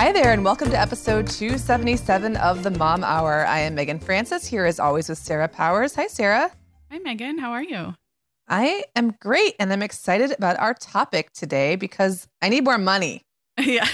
Hi there, and welcome to episode 277 of the Mom Hour. I am Meagan Francis, here as always with Sarah Powers. Hi, Sarah. Hi, Meagan. How are you? I am great, and I'm excited about our topic today because I need more money. yeah,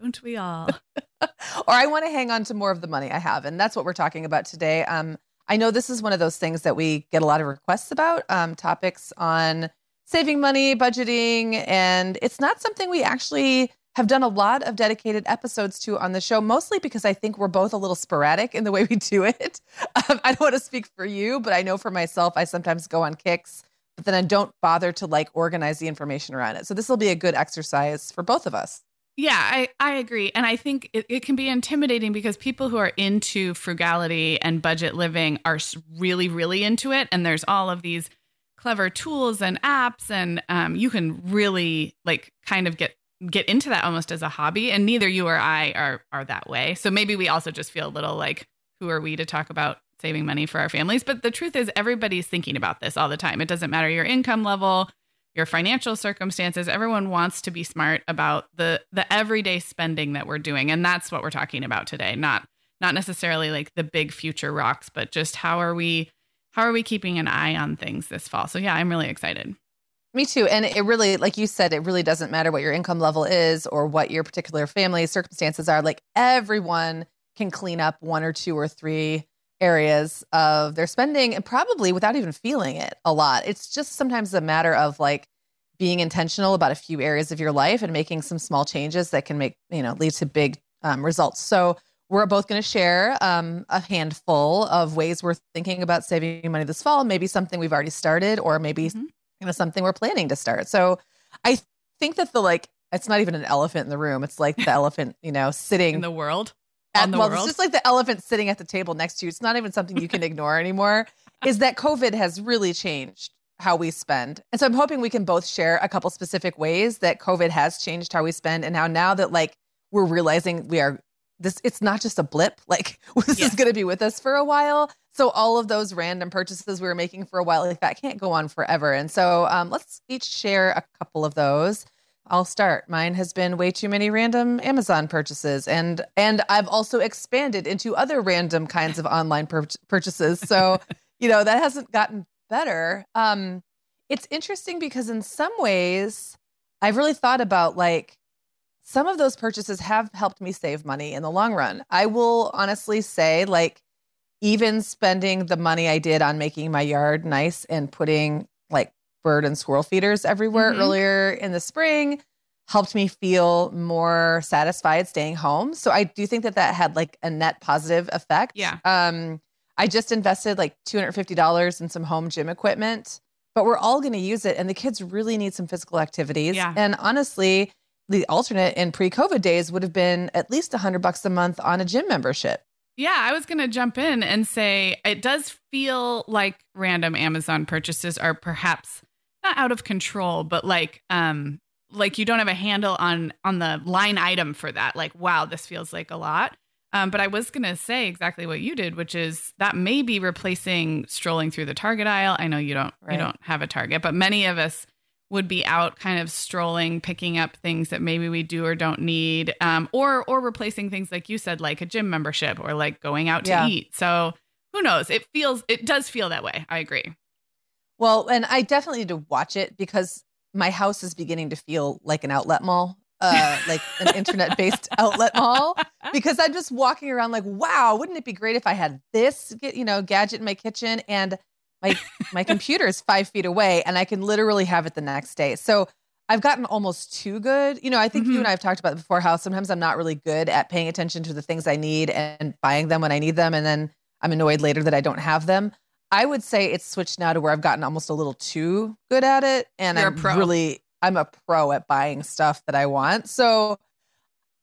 don't we all? or I want to hang on to more of the money I have, and that's what we're talking about today. Um, I know this is one of those things that we get a lot of requests about um, topics on saving money, budgeting, and it's not something we actually have done a lot of dedicated episodes to on the show, mostly because I think we're both a little sporadic in the way we do it. Um, I don't want to speak for you, but I know for myself, I sometimes go on kicks, but then I don't bother to like organize the information around it. So this will be a good exercise for both of us. Yeah, I, I agree. And I think it, it can be intimidating because people who are into frugality and budget living are really, really into it. And there's all of these clever tools and apps, and um, you can really like kind of get get into that almost as a hobby and neither you or I are are that way. So maybe we also just feel a little like who are we to talk about saving money for our families? But the truth is everybody's thinking about this all the time. It doesn't matter your income level, your financial circumstances. Everyone wants to be smart about the the everyday spending that we're doing and that's what we're talking about today. Not not necessarily like the big future rocks, but just how are we how are we keeping an eye on things this fall? So yeah, I'm really excited. Me too. And it really, like you said, it really doesn't matter what your income level is or what your particular family circumstances are. Like everyone can clean up one or two or three areas of their spending and probably without even feeling it a lot. It's just sometimes a matter of like being intentional about a few areas of your life and making some small changes that can make, you know, lead to big um, results. So we're both going to share um, a handful of ways we're thinking about saving money this fall. Maybe something we've already started, or maybe mm-hmm you know something we're planning to start. So I think that the like it's not even an elephant in the room. It's like the elephant, you know, sitting in the world. At, the well, world. it's just like the elephant sitting at the table next to you. It's not even something you can ignore anymore. Is that COVID has really changed how we spend. And so I'm hoping we can both share a couple specific ways that COVID has changed how we spend and how now that like we're realizing we are this it's not just a blip like this is going to be with us for a while. So all of those random purchases we were making for a while like that can't go on forever. And so um, let's each share a couple of those. I'll start. Mine has been way too many random amazon purchases and and i've also expanded into other random kinds of online pur- purchases. So you know that hasn't gotten better. Um it's interesting because in some ways i've really thought about like some of those purchases have helped me save money in the long run. I will honestly say, like, even spending the money I did on making my yard nice and putting like bird and squirrel feeders everywhere mm-hmm. earlier in the spring helped me feel more satisfied staying home. So I do think that that had like a net positive effect. Yeah. Um, I just invested like $250 in some home gym equipment, but we're all going to use it. And the kids really need some physical activities. Yeah. And honestly, the alternate in pre-COVID days would have been at least a hundred bucks a month on a gym membership. Yeah, I was going to jump in and say it does feel like random Amazon purchases are perhaps not out of control, but like um like you don't have a handle on on the line item for that. Like, wow, this feels like a lot. Um, but I was going to say exactly what you did, which is that may be replacing strolling through the Target aisle. I know you don't right. you don't have a Target, but many of us would be out kind of strolling, picking up things that maybe we do or don't need, um, or or replacing things like you said, like a gym membership or like going out to yeah. eat. So who knows? It feels it does feel that way. I agree. Well, and I definitely need to watch it because my house is beginning to feel like an outlet mall. Uh, like an internet based outlet mall because I'm just walking around like, wow, wouldn't it be great if I had this, you know, gadget in my kitchen and my my computer is five feet away and I can literally have it the next day. So I've gotten almost too good. You know, I think mm-hmm. you and I have talked about before how sometimes I'm not really good at paying attention to the things I need and buying them when I need them, and then I'm annoyed later that I don't have them. I would say it's switched now to where I've gotten almost a little too good at it, and You're I'm really I'm a pro at buying stuff that I want. So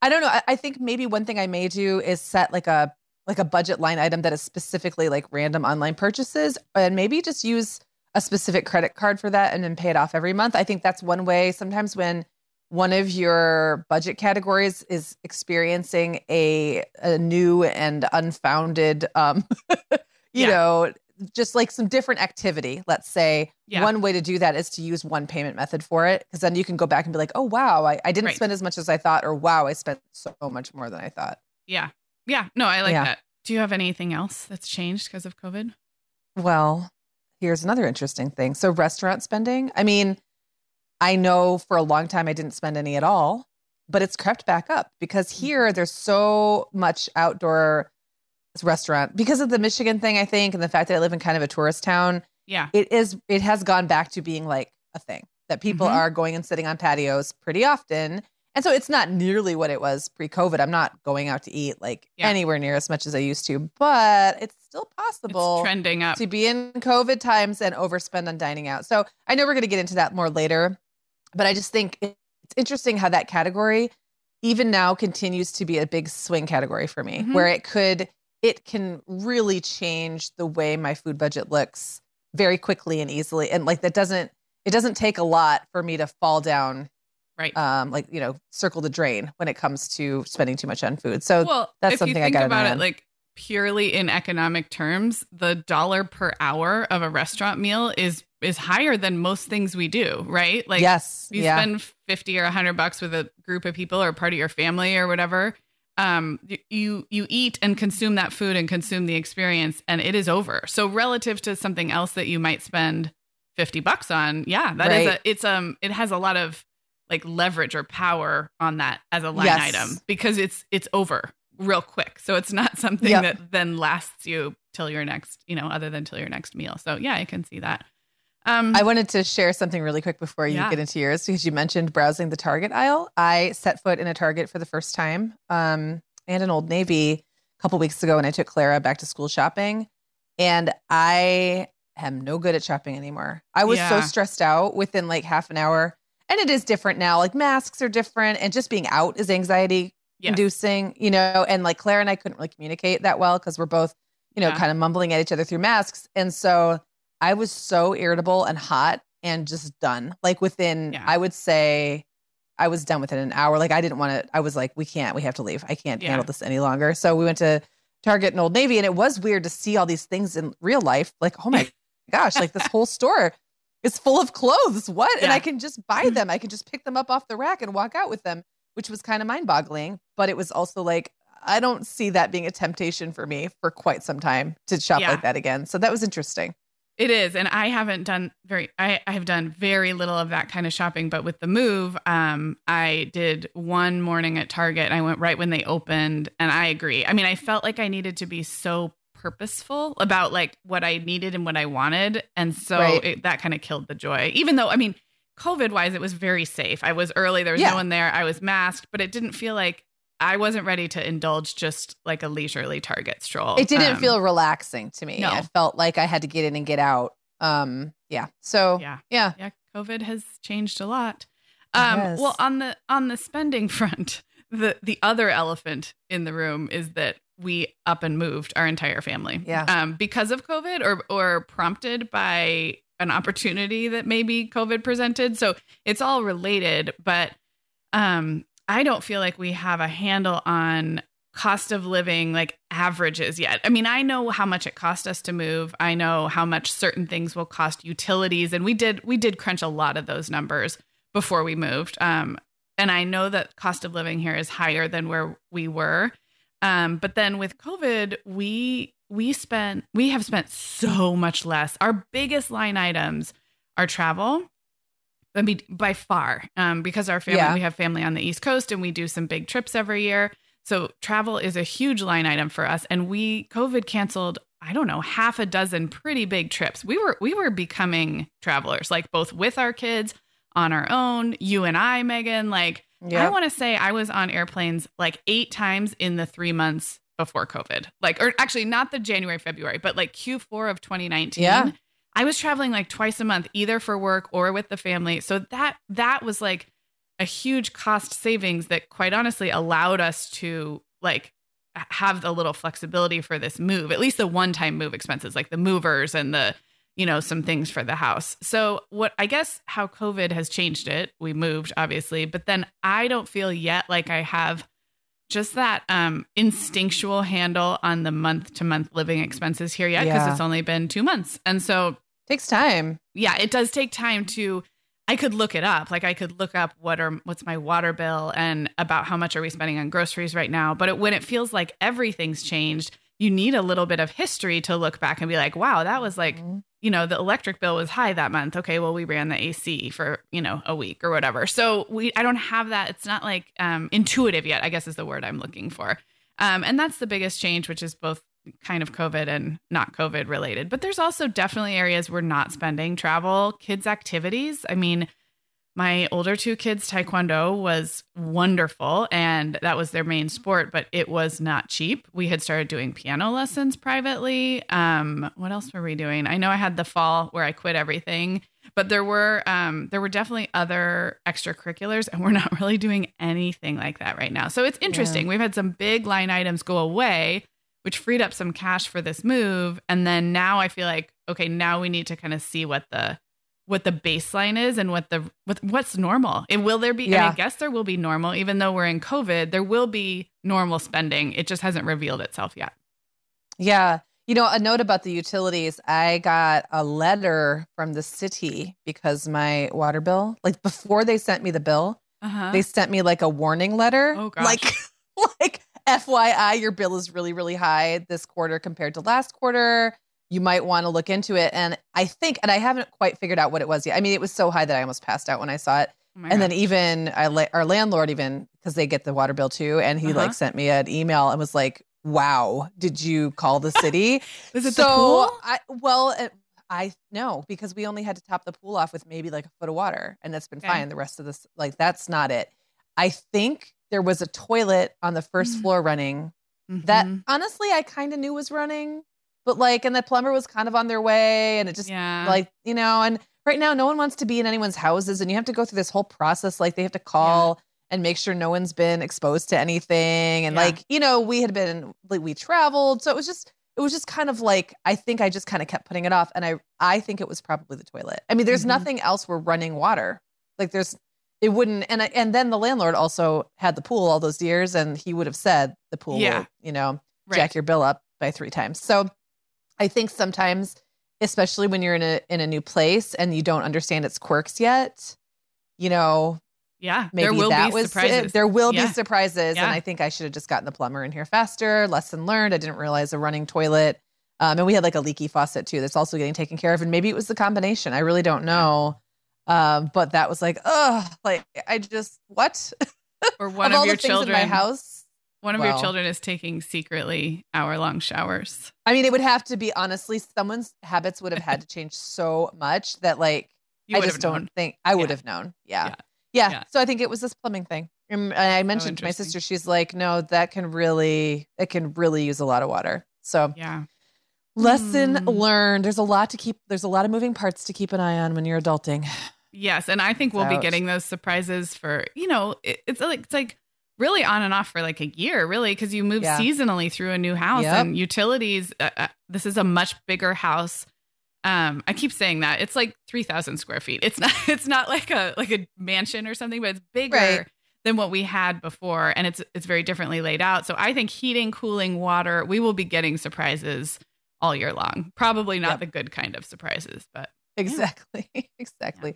I don't know. I, I think maybe one thing I may do is set like a like a budget line item that is specifically like random online purchases and maybe just use a specific credit card for that and then pay it off every month. I think that's one way. Sometimes when one of your budget categories is experiencing a a new and unfounded um you yeah. know just like some different activity let's say yeah. one way to do that is to use one payment method for it because then you can go back and be like oh wow i, I didn't right. spend as much as i thought or wow i spent so much more than i thought yeah yeah. No, I like yeah. that. Do you have anything else that's changed because of COVID? Well, here's another interesting thing. So, restaurant spending, I mean, I know for a long time I didn't spend any at all, but it's crept back up because mm-hmm. here there's so much outdoor restaurant because of the Michigan thing, I think, and the fact that I live in kind of a tourist town. Yeah. It is, it has gone back to being like a thing that people mm-hmm. are going and sitting on patios pretty often. And so it's not nearly what it was pre COVID. I'm not going out to eat like yeah. anywhere near as much as I used to, but it's still possible it's trending up to be in COVID times and overspend on dining out. So I know we're going to get into that more later, but I just think it's interesting how that category even now continues to be a big swing category for me mm-hmm. where it could it can really change the way my food budget looks very quickly and easily and like that doesn't it doesn't take a lot for me to fall down right. um like you know circle the drain when it comes to spending too much on food. So well, that's something i got about it like purely in economic terms the dollar per hour of a restaurant meal is is higher than most things we do right? Like yes. you yeah. spend 50 or 100 bucks with a group of people or part of your family or whatever um you you eat and consume that food and consume the experience and it is over. So relative to something else that you might spend 50 bucks on yeah that right. is a it's um it has a lot of like leverage or power on that as a line yes. item because it's it's over real quick. So it's not something yep. that then lasts you till your next, you know, other than till your next meal. So yeah, I can see that. Um, I wanted to share something really quick before you yeah. get into yours because you mentioned browsing the Target aisle. I set foot in a Target for the first time um, and an Old Navy a couple weeks ago when I took Clara back to school shopping. And I am no good at shopping anymore. I was yeah. so stressed out within like half an hour and it is different now. Like masks are different, and just being out is anxiety yes. inducing, you know. And like Claire and I couldn't really communicate that well because we're both, you know, yeah. kind of mumbling at each other through masks. And so I was so irritable and hot and just done. Like within, yeah. I would say, I was done within an hour. Like I didn't want to. I was like, we can't. We have to leave. I can't yeah. handle this any longer. So we went to Target and Old Navy, and it was weird to see all these things in real life. Like, oh my gosh, like this whole store is full of clothes. What? Yeah. And I can just buy them. I can just pick them up off the rack and walk out with them, which was kind of mind boggling. But it was also like, I don't see that being a temptation for me for quite some time to shop yeah. like that again. So that was interesting. It is. And I haven't done very, I, I have done very little of that kind of shopping. But with the move, um, I did one morning at Target and I went right when they opened. And I agree. I mean, I felt like I needed to be so purposeful about like what I needed and what I wanted. And so right. it, that kind of killed the joy. Even though, I mean, COVID wise, it was very safe. I was early, there was yeah. no one there. I was masked, but it didn't feel like I wasn't ready to indulge just like a leisurely Target stroll. It didn't um, feel relaxing to me. No. I felt like I had to get in and get out. Um, yeah. So, yeah. Yeah. Yeah. COVID has changed a lot. Um, Yes. Well, on the on the spending front, the the other elephant in the room is that we up and moved our entire family. Yeah. Um, because of COVID or or prompted by an opportunity that maybe COVID presented. So it's all related, but um, I don't feel like we have a handle on cost of living like averages yet. I mean, I know how much it cost us to move. I know how much certain things will cost utilities and we did we did crunch a lot of those numbers before we moved. Um and I know that cost of living here is higher than where we were. Um but then with COVID, we we spent we have spent so much less. Our biggest line items are travel. I mean, by far, um, because our family, Yeah. we have family on the East Coast and we do some big trips every year. So travel is a huge line item for us. And we COVID canceled, I don't know, half a dozen pretty big trips. We were we were becoming travelers, like both with our kids on our own, you and I, Meagan. Like I want to say I was on airplanes like eight times in the three months before COVID. Like, or actually not the January, February, but like Q4 of 2019. Yeah. I was traveling like twice a month, either for work or with the family. So that that was like a huge cost savings that quite honestly allowed us to like have a little flexibility for this move, at least the one-time move expenses, like the movers and the you know, some things for the house. So, what I guess how COVID has changed it, we moved obviously, but then I don't feel yet like I have just that um instinctual handle on the month to month living expenses here yet because Yeah. it's only been 2 months. And so, Takes time. yeah, it does take time to I could look it up. Like I could look up what are what's my water bill and about how much are we spending on groceries right now. But it, when it feels like everything's changed, you need a little bit of history to look back and be like, wow, that was like Mhm. you know, the electric bill was high that month. Okay, well, we ran the AC for, you know, a week or whatever. So we I don't have that. It's not like um intuitive yet, I guess is the word I'm looking for. Um, and that's the biggest change, which is both kind of COVID and not COVID related. But there's also definitely areas we're not spending travel, kids' activities. I mean, my older two kids, Taekwondo was wonderful and that was their main sport, but it was not cheap. We had started doing piano lessons privately. Um, what else were we doing? I know I had the fall where I quit everything, but there were um, there were definitely other extracurriculars, and we're not really doing anything like that right now. So it's interesting. We've had some big line items go away, which freed up some cash for this move, and then now I feel like okay, now we need to kind of see what the what the baseline is and what the what, what's normal. And will there be? And I guess there will be normal, even though we're in COVID. There will be normal spending. It just hasn't revealed itself yet. Yeah. You know, a note about the utilities. I got a letter from the city because my water bill, like before they sent me the bill, Uh-huh. they sent me like a warning letter. Oh, gosh. Like, like FYI, your bill is really, really high this quarter compared to last quarter. You might want to look into it. And I think, and I haven't quite figured out what it was yet. I mean, it was so high that I almost passed out when I saw it. Oh and God. then even I, our landlord, even because they get the water bill too, and he Uh-huh. like sent me an email and was like, "Wow, did you call the city?" is it so the pool? I well, it, I no because we only had to top the pool off with maybe like a foot of water, and that's been Okay. fine. The rest of this, like, that's not it. I think there was a toilet on the first Mm. floor running that Mhm. honestly I kind of knew was running, but like, and the plumber was kind of on their way, and it just yeah, like you know and right now no one wants to be in anyone's houses and you have to go through this whole process like they have to call and make sure no one's been exposed to anything and Yeah. like you know we had been like we traveled so it was just it was just kind of like i think i just kind of kept putting it off and i i think it was probably the toilet i mean there's Mhm. nothing else where running water like there's it wouldn't and I, and then the landlord also had the pool all those years and he would have said the pool Yeah. will, you know right. jack your bill up by three times. So I think sometimes, especially when you're in a in a new place and you don't understand its quirks yet, you know, yeah, maybe there will that be was surprises. it. There will Yeah. be surprises, Yeah. and I think I should have just gotten the plumber in here faster. Lesson learned. I didn't realize a running toilet, um, and we had like a leaky faucet too. That's also getting taken care of, and maybe it was the combination. I really don't know. Um, but that was like, oh, like I just what or one of of, all your the things children, in my house. One of well. your children is taking secretly hour long showers. I mean, it would have to be honestly, someone's habits would have had to change so much that like You I just don't known. think I would Yeah. have known. Yeah. Yeah. yeah. Yeah. So I think it was this plumbing thing. And I mentioned to my sister, she's like, no, that can really, it can really use a lot of water. So Yeah, lesson Hmm. learned. There's a lot to keep, there's a lot of moving parts to keep an eye on when you're adulting. Yes, and I think we'll be getting those surprises for you know it, it's like it's like really on and off for like a year, really, because you move yeah. seasonally through a new house yep. and utilities. Uh, uh, this is a much bigger house. Um, I keep saying that it's like three thousand square feet. It's not. It's not like a like a mansion or something, but it's bigger. Right. Than what we had before, and it's it's very differently laid out. So I think heating, cooling, water, we will be getting surprises all year long. Probably not yep. the good kind of surprises, but exactly, yeah. exactly.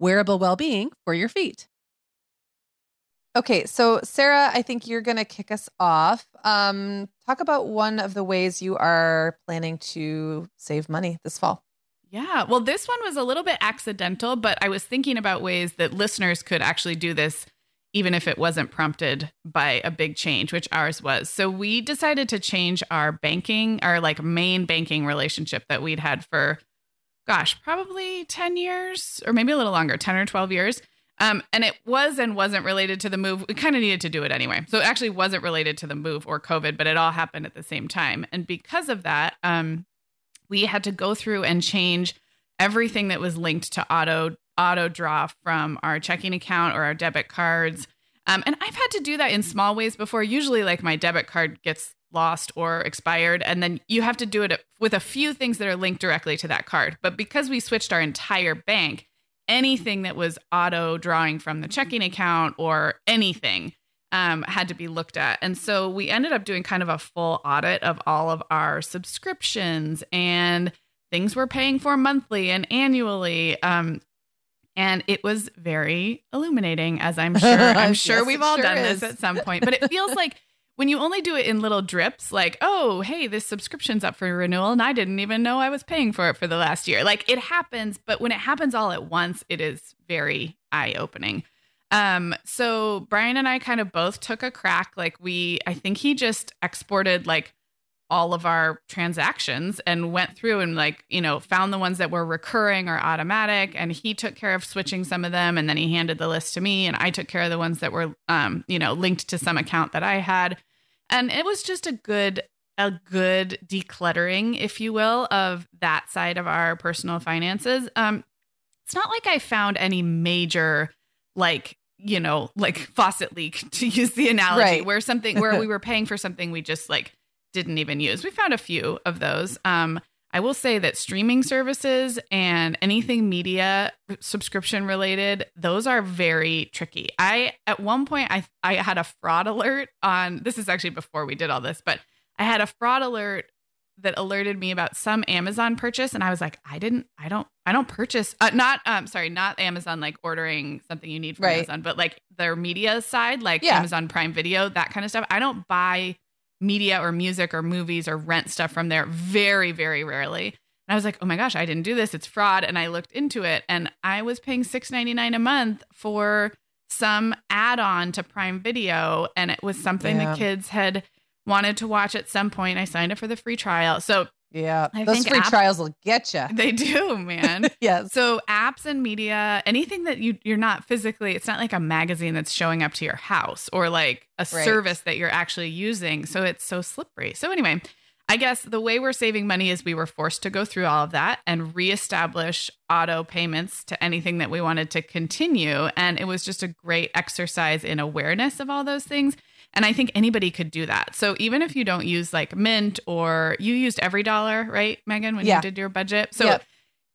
wearable well being for your feet. Okay, so Sarah, I think you're going to kick us off. Um, talk about one of the ways you are planning to save money this fall. Yeah, well, this one was a little bit accidental, but I was thinking about ways that listeners could actually do this even if it wasn't prompted by a big change, which ours was. So we decided to change our banking, our like main banking relationship that we'd had for gosh, probably 10 years or maybe a little longer, 10 or 12 years. Um, and it was and wasn't related to the move. We kind of needed to do it anyway. So it actually wasn't related to the move or COVID, but it all happened at the same time. And because of that, um, we had to go through and change everything that was linked to auto auto draw from our checking account or our debit cards. Um, and I've had to do that in small ways before. Usually, like my debit card gets lost or expired. And then you have to do it with a few things that are linked directly to that card. But because we switched our entire bank anything that was auto drawing from the checking account or anything um, had to be looked at. And so we ended up doing kind of a full audit of all of our subscriptions and things we're paying for monthly and annually. Um, and it was very illuminating as i'm sure i'm sure yes, we've all sure done is. this at some point. But it feels like when you only do it in little drips, like, oh, hey, this subscription's up for renewal, and I didn't even know I was paying for it for the last year. Like it happens, but when it happens all at once, it is very eye opening. Um, so Brian and I kind of both took a crack. Like we, I think he just exported like all of our transactions and went through and like you know found the ones that were recurring or automatic and he took care of switching some of them and then he handed the list to me and i took care of the ones that were um, you know linked to some account that i had and it was just a good a good decluttering, if you will, of that side of our personal finances. Um, it's not like I found any major, like, you know, like faucet leak to use the analogy, Right. where something where we were paying for something we just like didn't even use. We found a few of those. Um, I will say that streaming services and anything media subscription related, those are very tricky. I at one point I I had a fraud alert on this is actually before we did all this, but I had a fraud alert that alerted me about some Amazon purchase and I was like, I didn't I don't I don't purchase uh, not um sorry, not Amazon like ordering something you need from Right. Amazon, but like their media side, like Yeah. Amazon Prime Video, that kind of stuff. I don't buy media or music or movies or rent stuff from there very, very rarely. And I was like, oh my gosh, I didn't do this. It's fraud. And I looked into it and I was paying $6.99 a month for some add on to Prime Video. And it was something Yeah. the kids had wanted to watch at some point. I signed up for the free trial. So Yeah. I Those free app- trials will get you. they do, man. yes. So apps and media, anything that you you're not physically, it's not like a magazine that's showing up to your house or like a Right. service that you're actually using. So it's so slippery. So anyway, I guess the way we're saving money is we were forced to go through all of that and reestablish auto payments to anything that we wanted to continue. And it was just a great exercise in awareness of all those things. And I think anybody could do that. So even if you don't use like Mint or you used Every Dollar, right, Meagan, when Yeah. you did your budget. So Yep.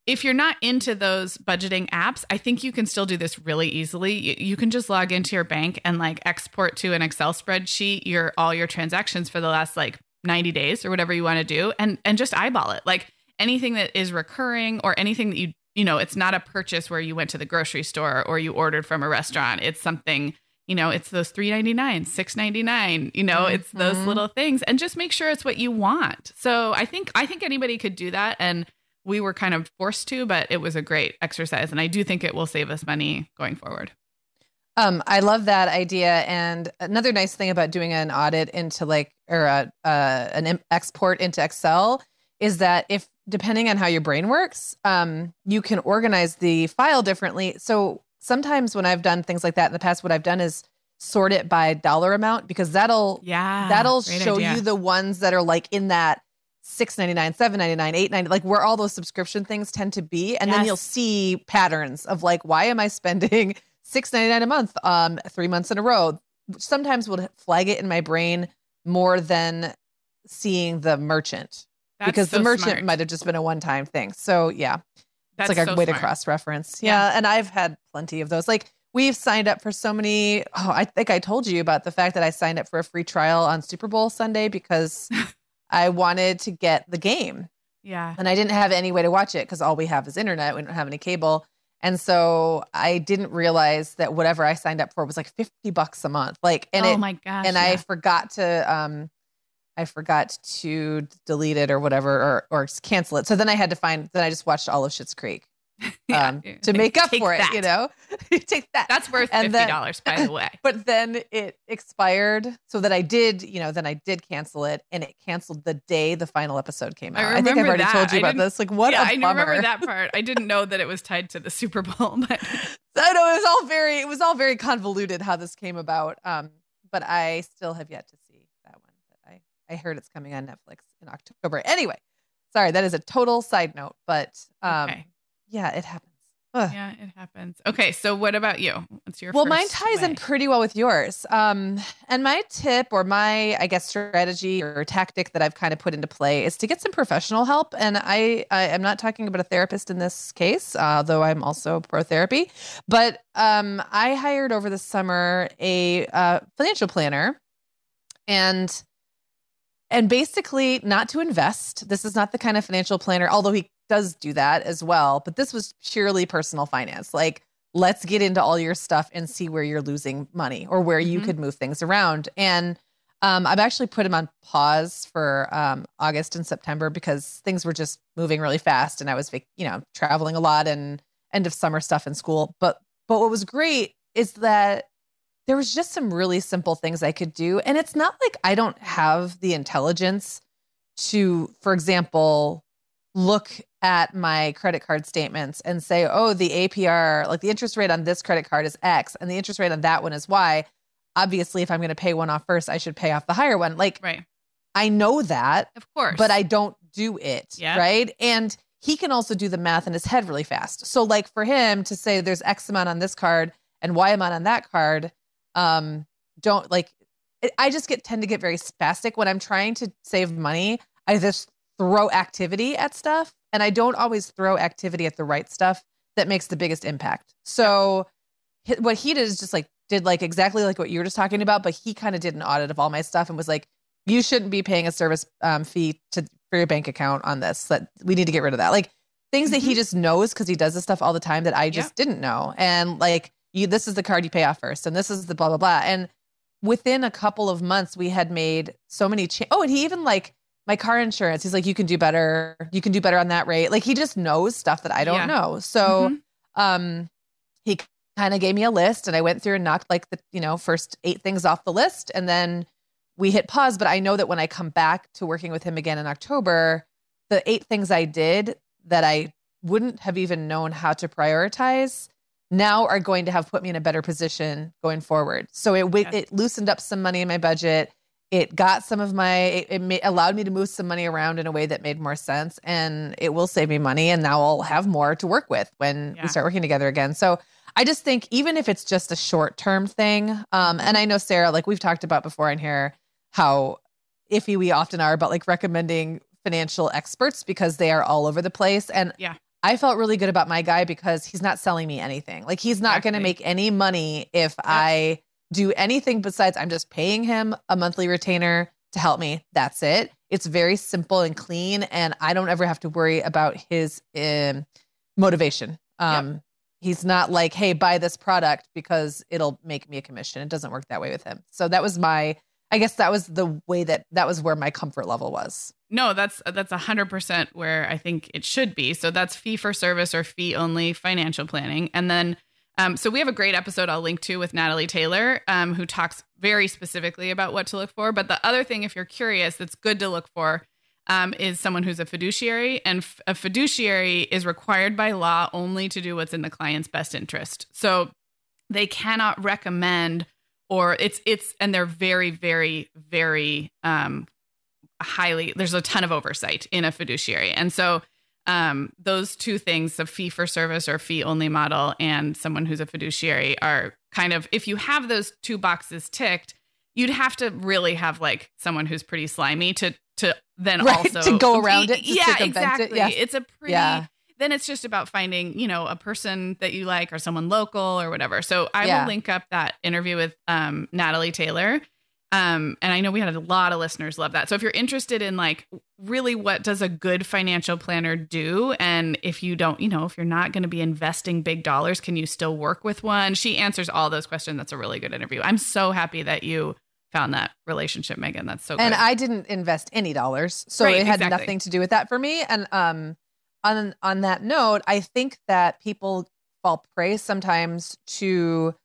if you're not into those budgeting apps, I think you can still do this really easily. You, you can just log into your bank and like export to an Excel spreadsheet your all your transactions for the last like 90 days or whatever you want to do and and just eyeball it. Like anything that is recurring or anything that you you know, it's not a purchase where you went to the grocery store or you ordered from a restaurant. It's something you know, it's those three ninety nine, six ninety nine. You know, it's those Mhm. little things, and just make sure it's what you want. So I think I think anybody could do that, and we were kind of forced to, but it was a great exercise, and I do think it will save us money going forward. Um, I love that idea. And another nice thing about doing an audit into like or a, uh, an export into Excel is that if depending on how your brain works, um, you can organize the file differently. So sometimes when I've done things like that in the past, what I've done is sort it by dollar amount because that'll Yeah, that'll show idea. you the ones that are like in that. Six ninety nine, seven ninety nine, eight ninety, like where all those subscription things tend to be, and then you'll see patterns of like, why am I spending six ninety nine a month, um, three months in a row? Which sometimes would flag it in my brain more than seeing the merchant That's because so the merchant might have just been a one time thing. So yeah, That's it's like a so way to cross reference. Yeah. Yeah. And I've had plenty of those. Like we've signed up for so many. Oh, I think I told you about the fact that I signed up for a free trial on Super Bowl Sunday because I wanted to get the game Yeah, and I didn't have any way to watch it because all we have is internet. We don't have any cable. And so I didn't realize that whatever I signed up for was like 50 bucks a month. Like, and oh it, my gosh, and yeah. I forgot to um I forgot to delete it or whatever or or cancel it. So then I had to find then I just watched all of Schitt's Creek Yeah. um to make up Take for it, you know. Take that. That's worth and fifty dollars, by the way. but then it expired so that I did, you know, then I did cancel it and it canceled the day the final episode came out. I, think I've already that. told you about this. Like what yeah, I remember that part. I didn't know that it was tied to the Super Bowl, but I know it was all very it was all very convoluted how this came about. Um, but I still have yet to see that one. But I heard it's coming on Netflix in October. Anyway, sorry, that is a total side note, but um, Okay. yeah, it happens. Ugh. yeah, it happens. Okay, so what about you? What's your Well, mine ties in pretty well with yours. Um, and my tip or my, I guess, strategy or tactic that I've kind of put into play is to get some professional help. And I, I am not talking about a therapist in this case, uh, though I'm also pro therapy. But um, I hired over the summer a uh, financial planner, and and basically not to invest. This is not the kind of financial planner, although he does do that as well. But this was purely personal finance, like let's get into all your stuff and see where you're losing money or where you Mhm. could move things around. And um, I've actually put him on pause for um, August and September because things were just moving really fast, and I was, you know, traveling a lot and end of summer stuff in school. But but what was great is that there was just some really simple things I could do, and it's not like I don't have the intelligence to, for example, look at my credit card statements and say, oh, the APR, like the interest rate on this credit card is X and the interest rate on that one is Y. Obviously, if I'm going to pay one off first, I should pay off the higher one. Like, right. I know that, Of course. but I don't do it. Yeah. Right. And he can also do the math in his head really fast. So, like for him to say there's X amount on this card and Y amount on that card, um, don't like. It, I just get tend to get very spastic when I'm trying to save money. I just throw activity at stuff, and I don't always throw activity at the right stuff that makes the biggest impact. So, what he did is just like did like exactly like what you were just talking about, but he kind of did an audit of all my stuff and was like, "You shouldn't be paying a service um, fee to for your bank account on this. That we need to get rid of that." Like things that he Mhm. just knows because he does this stuff all the time that I just didn't know, and like you, this is the card you pay off first, and this is the blah blah blah, and within a couple of months we had made so many cha- oh and he even like my car insurance he's like you can do better you can do better on that rate like he just knows stuff that i don't Yeah. know so Mhm. um he kind of gave me a list and i went through and knocked like the you know first eight things off the list and then we hit pause but i know that when i come back to working with him again in october the eight things i did that i wouldn't have even known how to prioritize now are going to have put me in a better position going forward so it it loosened up some money in my budget it got some of my it, it ma- allowed me to move some money around in a way that made more sense and it will save me money and now i'll have more to work with when Yeah. we start working together again so i just think even if it's just a short term thing um and i know sarah like we've talked about before in here how iffy we often are about like recommending financial experts because they are all over the place and Yeah. I felt really good about my guy because he's not selling me anything. Like he's not going to make any money if I do anything besides I'm just paying him a monthly retainer to help me. That's it. It's very simple and clean and I don't ever have to worry about his um, motivation. Um he's not like, "Hey, buy this product because it'll make me a commission." It doesn't work that way with him. So that was my I guess that was the way that that was where my comfort level was. No, that's that's a hundred percent where I think it should be. So that's fee for service or fee only financial planning. And then um, so we have a great episode I'll link to with Natalie Taylor, um, who talks very specifically about what to look for. But the other thing, if you're curious, that's good to look for um, is someone who's a fiduciary, and f- a fiduciary is required by law only to do what's in the client's best interest. So they cannot recommend or it's it's and they're very very very um highly there's a ton of oversight in a fiduciary and so um those two things the fee for service or fee only model and someone who's a fiduciary are kind of if you have those two boxes ticked you'd have to really have like someone who's pretty slimy to to then Right, also to go around it, to yeah it, exactly yeah. it's a pretty Yeah. then it's just about finding, you know, a person that you like or someone local or whatever. So I Yeah. will link up that interview with um, Natalie Taylor. Um, and I know we had a lot of listeners love that. So if you're interested in like really what does a good financial planner do? And if you don't, you know, if you're not going to be investing big dollars, can you still work with one? She answers all those questions. That's a really good interview. I'm so happy that you found that relationship, Meagan. That's so and good. I didn't invest any dollars, so Right, it had exactly. nothing to do with that for me. And um, on on that note, I think that people fall prey sometimes to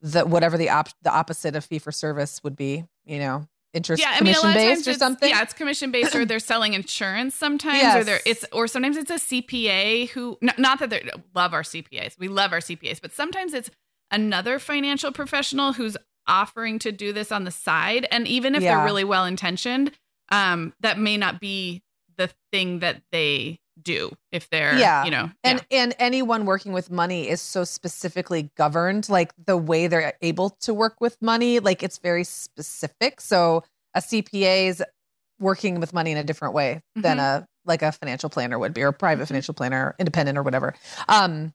the whatever the op- the opposite of fee for service would be. You know, interest yeah, I mean, a commission lot of times based or something. Yeah, it's commission based, or they're selling insurance sometimes, or they're it's or sometimes it's a CPA who not, not that they love our CPAs, we love our CPAs, but sometimes it's another financial professional who's offering to do this on the side, and even if Yeah. they're really well intentioned, um, that may not be the thing that they do if they're Yeah. you know and and anyone working with money is so specifically governed like the way they're able to work with money like it's very specific so a cpa is working with money in a different way than Mm-hmm. a like a financial planner would be or a private financial planner independent or whatever um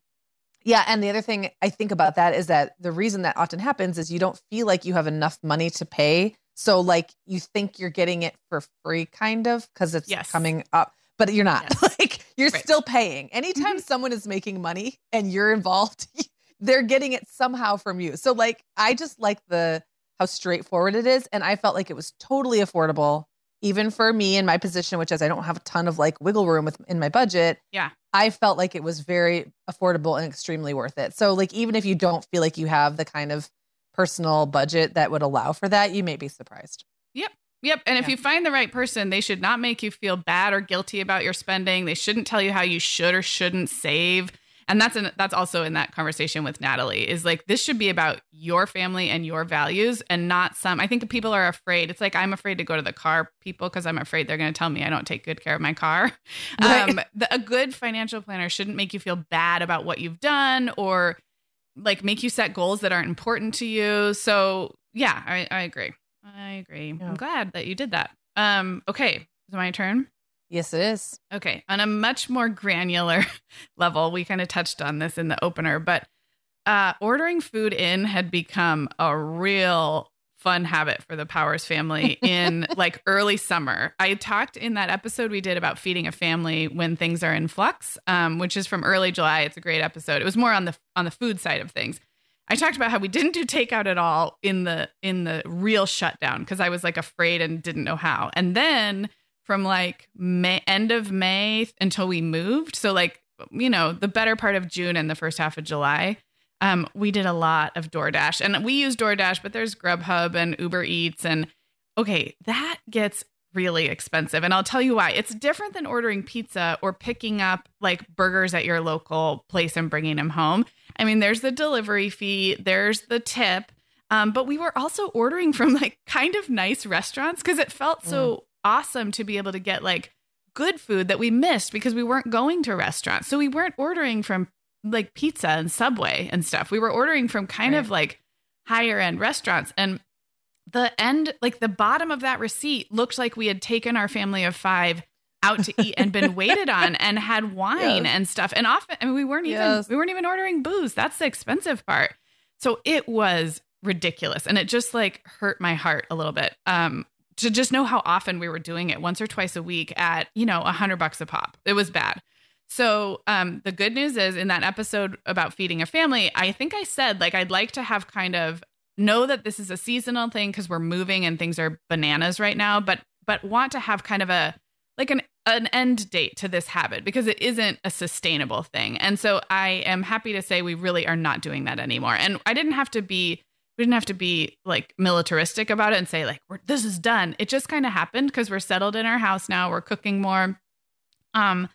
yeah and the other thing i think about that is that the reason that often happens is you don't feel like you have enough money to pay so like you think you're getting it for free kind of because it's Yes. coming up but you're not Yes. like you're Right. still paying anytime Mhm. someone is making money and you're involved they're getting it somehow from you so like i just like the how straightforward it is and i felt like it was totally affordable even for me in my position which is i don't have a ton of like wiggle room with in my budget Yeah. i felt like it was very affordable and extremely worth it so like even if you don't feel like you have the kind of personal budget that would allow for that you may be surprised Yep. And if you find the right person, they should not make you feel bad or guilty about your spending. They shouldn't tell you how you should or shouldn't save. and that's in, that's also in that conversation with Natalie is like this should be about your family and your values and not some. I think people are afraid. It's like I'm afraid to go to the car people because I'm afraid they're going to tell me I don't take good care of my car. Right. Um, the, a good financial planner shouldn't make you feel bad about what you've done or like make you set goals that aren't important to you. So yeah, I, I agree. I agree. Yeah. I'm glad that you did that. Um, okay, is it my turn? Yes, it is. Okay. On a much more granular level, we kind of touched on this in the opener, but uh, ordering food in had become a real fun habit for the Powers family in like early summer. I talked in that episode we did about feeding a family when things are in flux, um, which is from early July. It's a great episode. It was more on the on the food side of things. I talked about how we didn't do takeout at all in the in the real shutdown because I was like afraid and didn't know how. And then from like May, end of May until we moved, so like you know the better part of June and the first half of July, um, we did a lot of DoorDash, and we use DoorDash, but there's Grubhub and Uber Eats, and okay, that gets really expensive. And I'll tell you why. It's different than ordering pizza or picking up like burgers at your local place and bringing them home. I mean, there's the delivery fee, there's the tip. Um, but we were also ordering from like kind of nice restaurants because it felt so mm. awesome to be able to get like good food that we missed because we weren't going to restaurants. So we weren't ordering from like pizza and Subway and stuff. We were ordering from kind right. of like higher end restaurants. And the end, like the bottom of that receipt looked like we had taken our family of five out to eat and been waited on and had wine yes. and stuff. And often, I mean, we weren't even yes. we weren't even ordering booze. That's the expensive part. So it was ridiculous, and it just like hurt my heart a little bit. Um, to just know how often we were doing it, once or twice a week at you know a hundred bucks a pop. It was bad. So um, the good news is in that episode about feeding a family, I think I said like I'd like to have kind of know that this is a seasonal thing because we're moving and things are bananas right now, but but want to have kind of a like an an end date to this habit because it isn't a sustainable thing. And so I am happy to say we really are not doing that anymore. And I didn't have to be we didn't have to be like militaristic about it and say like this is done. It just kind of happened because we're settled in our house now. We're cooking more. Um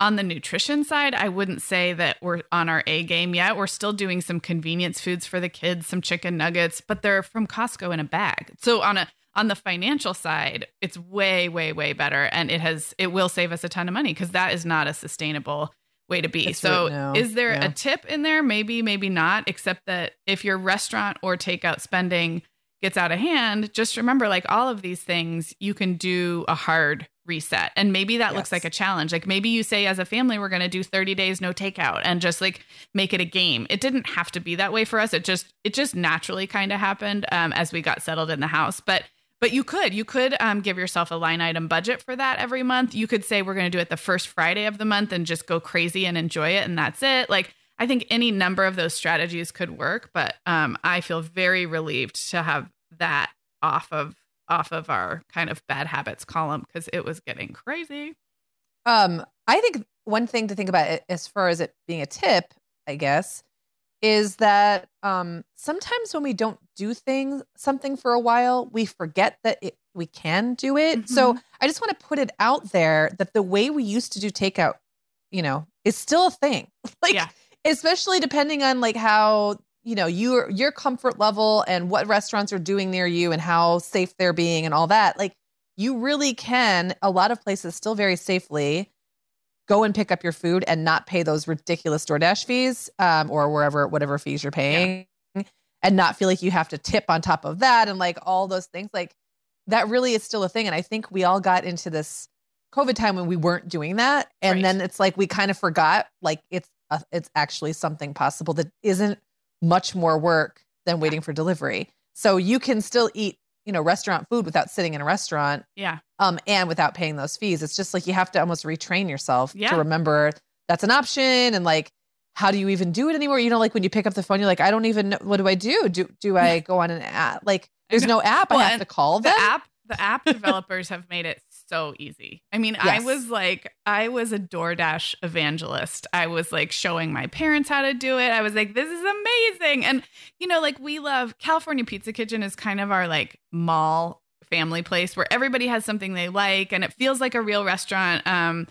on the nutrition side, I wouldn't say that we're on our A game yet. We're still doing some convenience foods for the kids, some chicken nuggets, but they're from Costco in a bag. So on a on the financial side, it's way way way better and it has it will save us a ton of money because that is not a sustainable way to be. So right is there yeah. a tip in there? Maybe maybe not, except that if your restaurant or takeout spending gets out of hand, just remember like all of these things, you can do a hard reset. And maybe that yes. looks like a challenge. Like maybe you say as a family, we're going to do 30 days no takeout and just like make it a game. It didn't have to be that way for us. It just, it just naturally kind of happened um, as we got settled in the house. But but you could you could um, give yourself a line item budget for that every month you could say we're going to do it the first friday of the month and just go crazy and enjoy it and that's it like i think any number of those strategies could work but um, i feel very relieved to have that off of off of our kind of bad habits column because it was getting crazy. Um, I think one thing to think about as far as it being a tip, I guess, is that um, sometimes when we don't do things something for a while, we forget that it, we can do it. Mm-hmm. So I just want to put it out there that the way we used to do takeout, you know, is still a thing. like, yeah. especially depending on like how you know your your comfort level and what restaurants are doing near you and how safe they're being and all that like you really can a lot of places still very safely go and pick up your food and not pay those ridiculous DoorDash fees um, or wherever whatever fees you're paying yeah. And not feel like you have to tip on top of that and like all those things like that really is still a thing and I think we all got into this COVID time when we weren't doing that and right. then it's like we kind of forgot like it's a, it's actually something possible that isn't much more work than waiting for delivery. So you can still eat, you know, restaurant food without sitting in a restaurant. Yeah. Um, and without paying those fees. It's just like you have to almost retrain yourself yeah. to remember that's an option and like how do you even do it anymore? You know, like when you pick up the phone, you're like, I don't even know what do I do? Do do I go on an app? Like there's no app. Well, I have to call them. The app the app developers have made it so easy. I mean, yes. I was like, I was a DoorDash evangelist. I was like showing my parents how to do it. I was like, this is amazing. And, you know, like we love California Pizza Kitchen is kind of our like mall family place where everybody has something they like and it feels like a real restaurant. Um,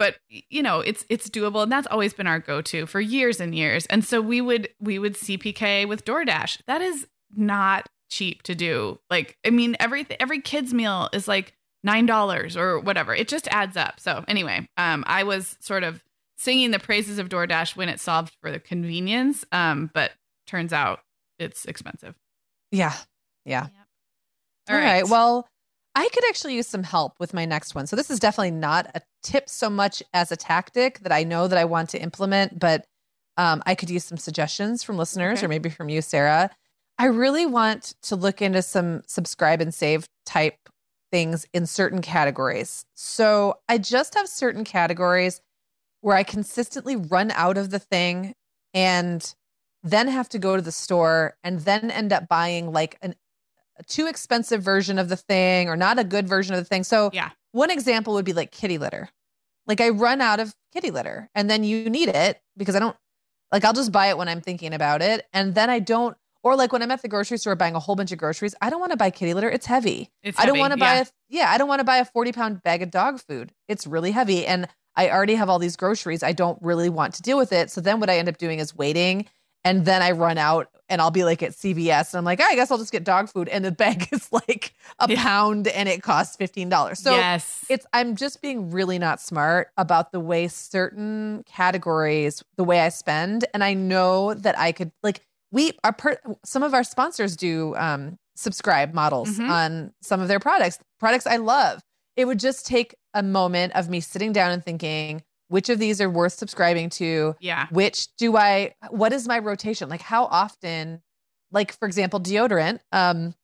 but you know, it's it's doable and that's always been our go-to for years and years. And so we would we would CPK with DoorDash. That is not cheap to do. Like I mean every every kids meal is like $9 or whatever. It just adds up. So anyway, um I was sort of singing the praises of DoorDash when it solved for the convenience, um but turns out it's expensive. Yeah. Yeah. Yep. All right. Well, I could actually use some help with my next one. So this is definitely not a tip so much as a tactic that I know that I want to implement, but um, I could use some suggestions from listeners Okay. or maybe from you, Sarah. I really want to look into some subscribe and save type things in certain categories. So I just have certain categories where I consistently run out of the thing and then have to go to the store and then end up buying like an too expensive version of the thing or not a good version of the thing. So Yeah. one example would be like kitty litter. Like I run out of kitty litter and then you need it because I don't like I'll just buy it when I'm thinking about it and then I don't or like when I'm at the grocery store buying a whole bunch of groceries, I don't want to buy kitty litter. It's heavy. It's I don't want to buy yeah. a yeah, I don't want to buy a 40 pound bag of dog food. It's really heavy. And I already have all these groceries. I don't really want to deal with it. So then what I end up doing is waiting and then I run out and I'll be like at CVS and I'm like, "Oh, I guess I'll just get dog food. And the bag is like a Yeah. pound and it costs $15. So yes. it's I'm just being really not smart about the way certain categories, the way I spend. And I know that I could like we are per, some of our sponsors do um subscribe models Mhm. on some of their products, products I love. It would just take a moment of me sitting down and thinking, which of these are worth subscribing to? yeah. which do i what is my rotation like how often like for example deodorant um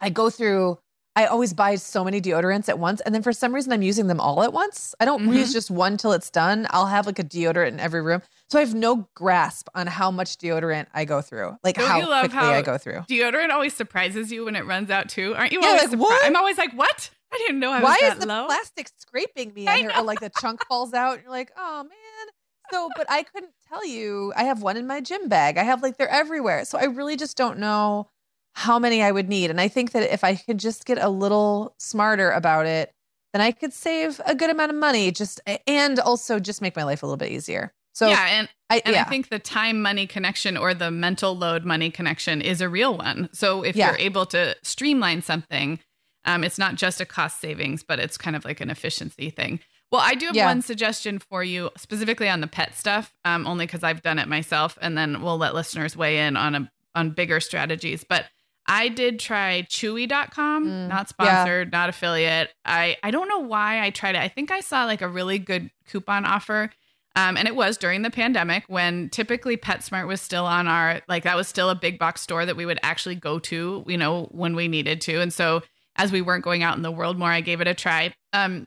i go through i always buy so many deodorants at once and then for some reason i'm using them all at once i don't Mhm. use just one till it's done i'll have like a deodorant in every room so i have no grasp on how much deodorant i go through like Don't how you love quickly how- i go through Deodorant always surprises you when it runs out too. Aren't you Yeah, always like, surprised? what? I'm always like, what? I didn't know I was why is the low. plastic scraping me in here? Or like the chunk falls out and you're like oh man. So but i couldn't tell you. I have one in my gym bag. I have like they're everywhere. So i really just don't know how many i would need. And i think that if i could just get a little smarter about it then i could save a good amount of money just and also just make my life a little bit easier. So yeah, and I, and yeah. I think the time money connection or the mental load money connection is a real one. So if Yeah. you're able to streamline something, um, it's not just a cost savings, but it's kind of like an efficiency thing. Well, I do have Yeah. one suggestion for you specifically on the pet stuff, um, only because I've done it myself, and then we'll let listeners weigh in on a on bigger strategies. But I did try Chewy.com, Mm, not yeah. sponsored, not affiliate. I I don't know why I tried it. I think I saw like a really good coupon offer. Um, and it was during the pandemic when typically PetSmart was still on our like that was still a big box store that we would actually go to, you know, when we needed to. And so as we weren't going out in the world more, I gave it a try. Um,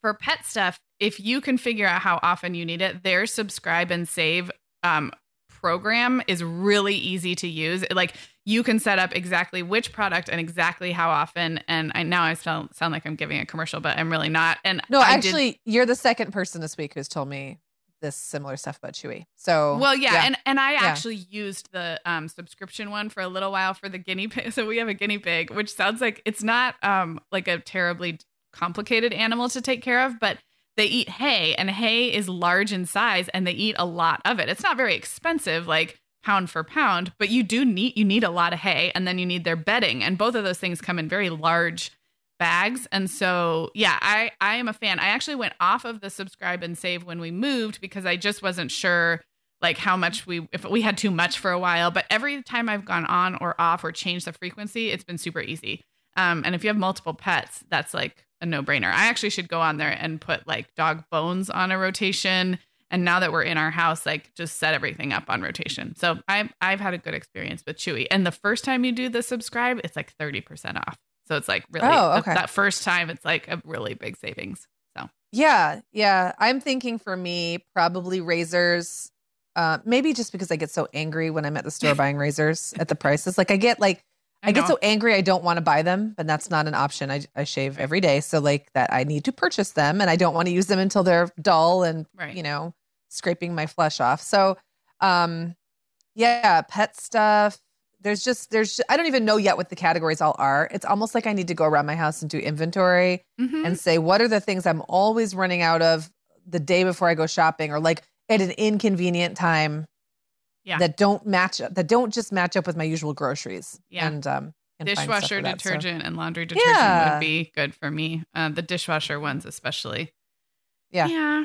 for pet stuff, if you can figure out how often you need it, their subscribe and save um, program is really easy to use. Like you can set up exactly which product and exactly how often. And I now I sound sound like I'm giving a commercial, but I'm really not. And no I did- actually you're the second person this week who's told me this similar stuff about chewy so Well, yeah, and and I Yeah. actually used the um, subscription one for a little while for the guinea pig. So we have a guinea pig, which sounds like it's not um, like a terribly complicated animal to take care of, but they eat hay, and hay is large in size, and they eat a lot of it. It's not very expensive, like pound for pound, but you do need you need a lot of hay, and then you need their bedding, and both of those things come in very large bags. And so yeah i i am a fan. I actually went off of the subscribe and save when we moved because i just wasn't sure like how much we if we had too much for a while. But every time i've gone on or off or changed the frequency it's been super easy. Um, and if you have multiple pets that's like a no-brainer. I actually should go on there and put like dog bones on a rotation. And now that we're in our house like just set everything up on rotation. So i've i've had a good experience with chewy. And the first time you do the subscribe it's like 30% off so it's like really Oh, that- okay. that first time it's like a really big savings so Yeah, yeah. I'm thinking for me, probably razors. Uh, maybe just because I get so angry when I'm at the store buying razors at the prices. Like I get like I, get so angry I don't want to buy them, but that's not an option. I I shave every day, so like that I need to purchase them, and I don't want to use them until they're dull and Right. you know scraping my flesh off. So, um, yeah, pet stuff. There's just there's I don't even know yet what the categories all are. It's almost like I need to go around my house and do inventory Mhm. and say what are the things I'm always running out of the day before I go shopping or like at an inconvenient time Yeah. that don't match that don't just match up with my usual groceries. Yeah. And um and dishwasher that, so- detergent and laundry detergent Yeah. would be good for me. Uh, the dishwasher ones, especially. Yeah. Yeah.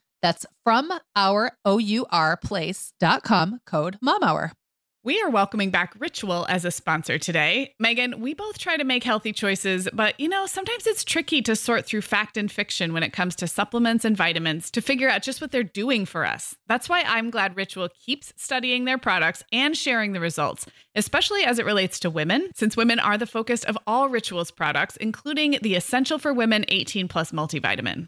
That's from our O-U-R place.com code MOMHOUR. We are welcoming back Ritual as a sponsor today. Meagan, we both try to make healthy choices, but you know, sometimes it's tricky to sort through fact and fiction when it comes to supplements and vitamins to figure out just what they're doing for us. That's why I'm glad Ritual keeps studying their products and sharing the results, especially as it relates to women, since women are the focus of all Ritual's products, including the Essential for Women 18 Plus multivitamin.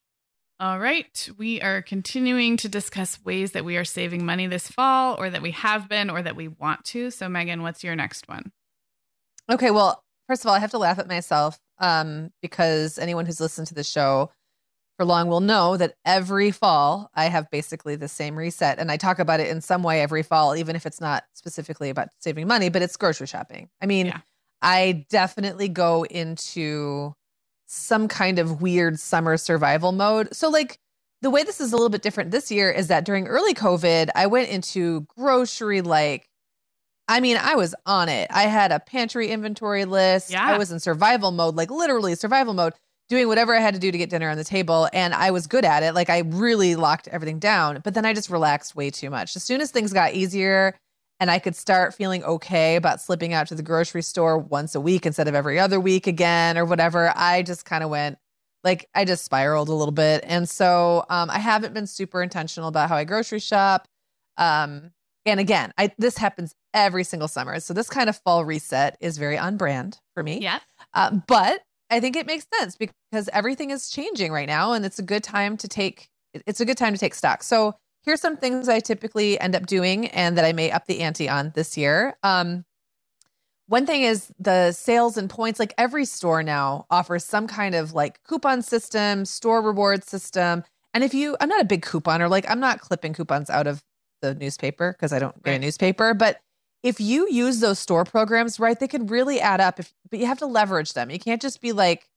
All right. We are continuing to discuss ways that we are saving money this fall or that we have been or that we want to. So, Meagan, what's your next one? Okay, well, first of all, I have to laugh at myself um, because anyone who's listened to the show for long will know that every fall I have basically the same reset. And I talk about it in some way every fall, even if it's not specifically about saving money, but it's grocery shopping. I mean, Yeah. I definitely go into some kind of weird summer survival mode. So, like, the way this is a little bit different this year is that during early COVID, I went into grocery like I mean, I was on it. I had a pantry inventory list. Yeah. I was in survival mode, like literally survival mode, doing whatever I had to do to get dinner on the table. And I was good at it. Like I really locked everything down. But then I just relaxed way too much. As soon as things got easier and I could start feeling okay about slipping out to the grocery store once a week instead of every other week again or whatever, I just kind of went like I just spiraled a little bit. And so um, I haven't been super intentional about how I grocery shop. Um, and again, I this happens every single summer. So this kind of fall reset is very on brand for me. Yeah. Uh, but I think it makes sense because everything is changing right now, and it's a good time to take. It's a good time to take stock. So here's some things I typically end up doing, and that I may up the ante on this year. Um, one thing is the sales and points. Like every store now offers some kind of like coupon system, store reward system. And if you, I'm not a big couponer. Like I'm not clipping coupons out of the newspaper because I don't get a newspaper. But if you use those store programs right, they can really add up. If but you have to leverage them. You can't just be like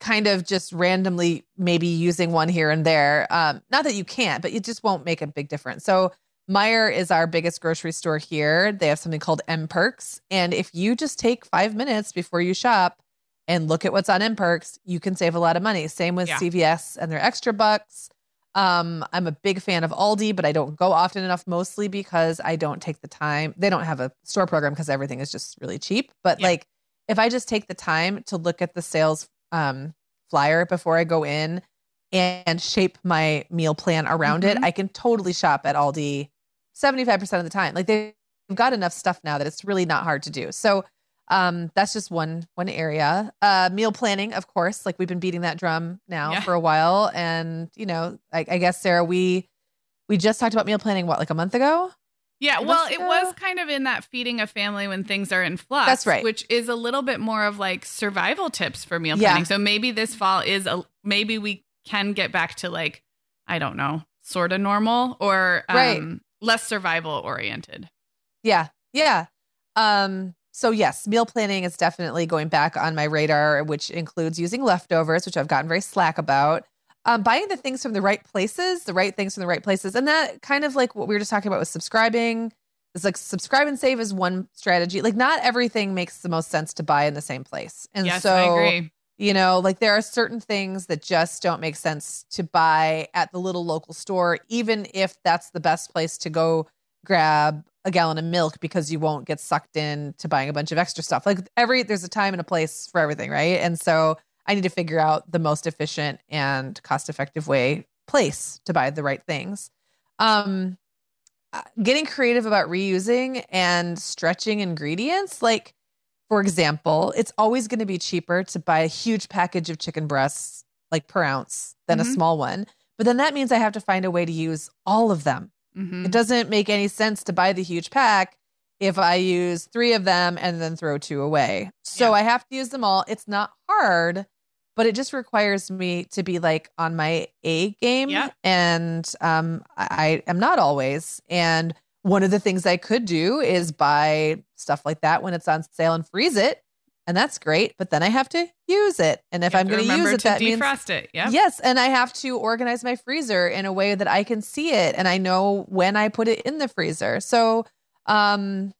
kind of just randomly maybe using one here and there. Um, not that you can't, but it just won't make a big difference. So Meijer is our biggest grocery store here. They have something called mPerks. And if you just take five minutes before you shop and look at what's on mPerks, you can save a lot of money. Same with Yeah. CVS and their extra bucks. Um, I'm a big fan of Aldi, but I don't go often enough, mostly because I don't take the time. They don't have a store program because everything is just really cheap. But Yeah. like, if I just take the time to look at the sales um, flyer before I go in and shape my meal plan around it, Mhm. I can totally shop at Aldi 75% of the time. Like they've got enough stuff now that it's really not hard to do. So um that's just one one area. Uh meal planning, of course, like we've been beating that drum now Yeah. for a while. And you know, I, I guess Sarah, we we just talked about meal planning what, like a month ago? Yeah, well, it was kind of in that feeding a family when things are in flux. That's right. Which is a little bit more of like survival tips for meal Yeah. planning. So maybe this fall is a maybe we can get back to like I don't know, sort of normal or um, Right. less survival oriented. Yeah. Yeah. Um, so yes, meal planning is definitely going back on my radar, which includes using leftovers, which I've gotten very slack about. Um, buying the things from the right places, the right things from the right places. And that kind of like what we were just talking about with subscribing. It's like subscribe and save is one strategy. Like not everything makes the most sense to buy in the same place. And yes, so I agree. you know, like there are certain things that just don't make sense to buy at the little local store, even if that's the best place to go grab a gallon of milk because you won't get sucked in to buying a bunch of extra stuff. Like every there's a time and a place for everything, right? And so I need to figure out the most efficient and cost effective way place to buy the right things. Um uh, getting creative about reusing and stretching ingredients like for example, it's always going to be cheaper to buy a huge package of chicken breasts, like per ounce, than a Mhm. small one. But then that means I have to find a way to use all of them. Mhm. It doesn't make any sense to buy the huge pack if I use three of them and then throw two away. So Yeah. I have to use them all. It's not hard, but it just requires me to be like on my A game. And um, I, I am not always. And one of the things I could do is buy stuff like that when it's on sale and freeze it. And that's great. But then I have to use it. And if I'm going to use it, that means defrost it. Yeah. Yes, and I have to organize my freezer in a way that I can see it and I know when I put it in the freezer. So, um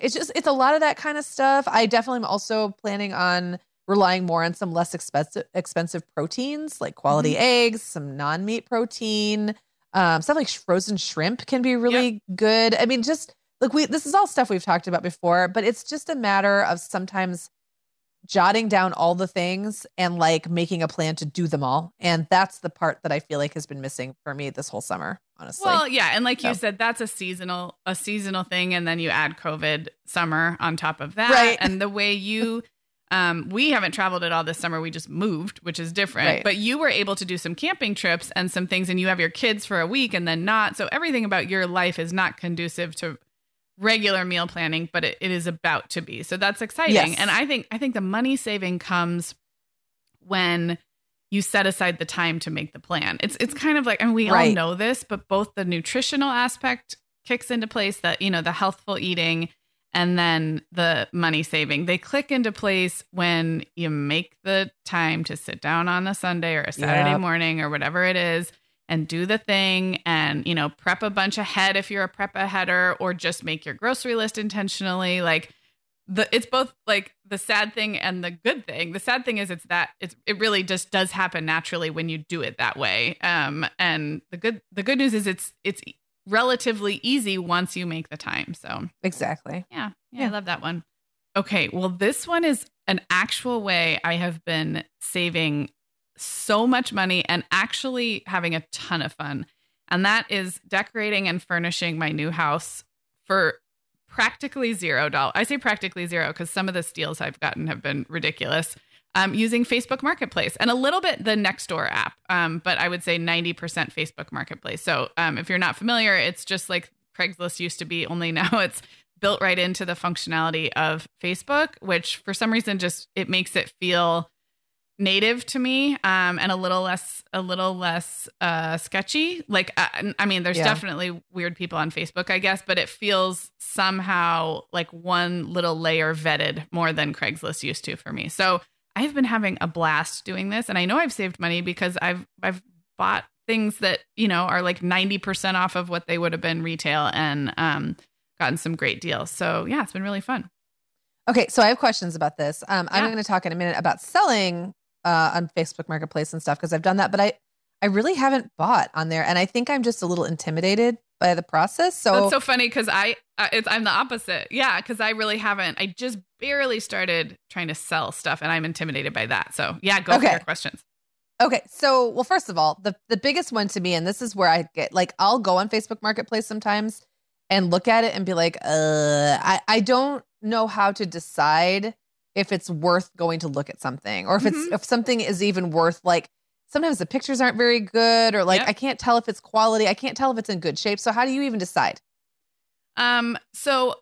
it's just it's a lot of that kind of stuff. I definitely am also planning on relying more on some less expensive expensive proteins like quality eggs, some non-meat protein. Um stuff like sh- frozen shrimp can be really good. I mean just look we this is all stuff we've talked about before, but it's just a matter of sometimes jotting down all the things and like making a plan to do them all. And that's the part that I feel like has been missing for me this whole summer, honestly. Well, yeah, and like you said, that's a seasonal a seasonal thing, and then you add COVID summer on top of that, Right. and the way you. Um, we haven't traveled at all this summer. We just moved, which is different. Right. But you were able to do some camping trips and some things, and you have your kids for a week and then not. So everything about your life is not conducive to regular meal planning, but it, it is about to be. So that's exciting. Yes. And I think I think the money saving comes when you set aside the time to make the plan. It's it's kind of like, and we all know this, but both the nutritional aspect kicks into place, that you know, the healthful eating and then the money saving. They click into place when you make the time to sit down on a Sunday or a Saturday Yep. morning or whatever it is and do the thing and you know prep a bunch ahead if you're a prep aheader or just make your grocery list intentionally like the it's both like the sad thing and the good thing. The sad thing is it's that it's it really just does happen naturally when you do it that way. Um and the good the good news is it's it's relatively easy once you make the time. So exactly. yeah, yeah, I love that one. Okay, well, this one is an actual way I have been saving so much money and actually having a ton of fun. And that is decorating and furnishing my new house for practically zero dollars. I say practically zero because some of the steals I've gotten have been ridiculous. Um, using Facebook Marketplace and a little bit the Nextdoor app, um, but I would say 90% Facebook Marketplace. So um, if you're not familiar, it's just like Craigslist used to be, only now it's built right into the functionality of Facebook, which for some reason just it makes it feel native to me um, and a little less a little less uh, sketchy. Like uh, I mean, there's Yeah. definitely weird people on Facebook, I guess, but it feels somehow like one little layer vetted more than Craigslist used to for me. So I've been having a blast doing this, and I know I've saved money because I've I've bought things that you know are like ninety percent off of what they would have been retail, and um, gotten some great deals. So yeah, it's been really fun. Okay, so I have questions about this. Um, I'm going to talk in a minute about selling uh, on Facebook Marketplace and stuff because I've done that, but I I really haven't bought on there, and I think I'm just a little intimidated by the process. So, That's so funny because I, I it's, I'm the opposite. Yeah, because I really haven't. I just barely started trying to sell stuff, and I'm intimidated by that. So yeah, go Okay. for your questions. Okay, so well, first of all, the the biggest one to me, and this is where I get like I'll go on Facebook Marketplace sometimes and look at it and be like, uh, I I don't know how to decide if it's worth going to look at something or if it's Mhm. if something is even worth like. Sometimes the pictures aren't very good, or like Yep. I can't tell if it's quality. I can't tell if it's in good shape. So how do you even decide? Um, so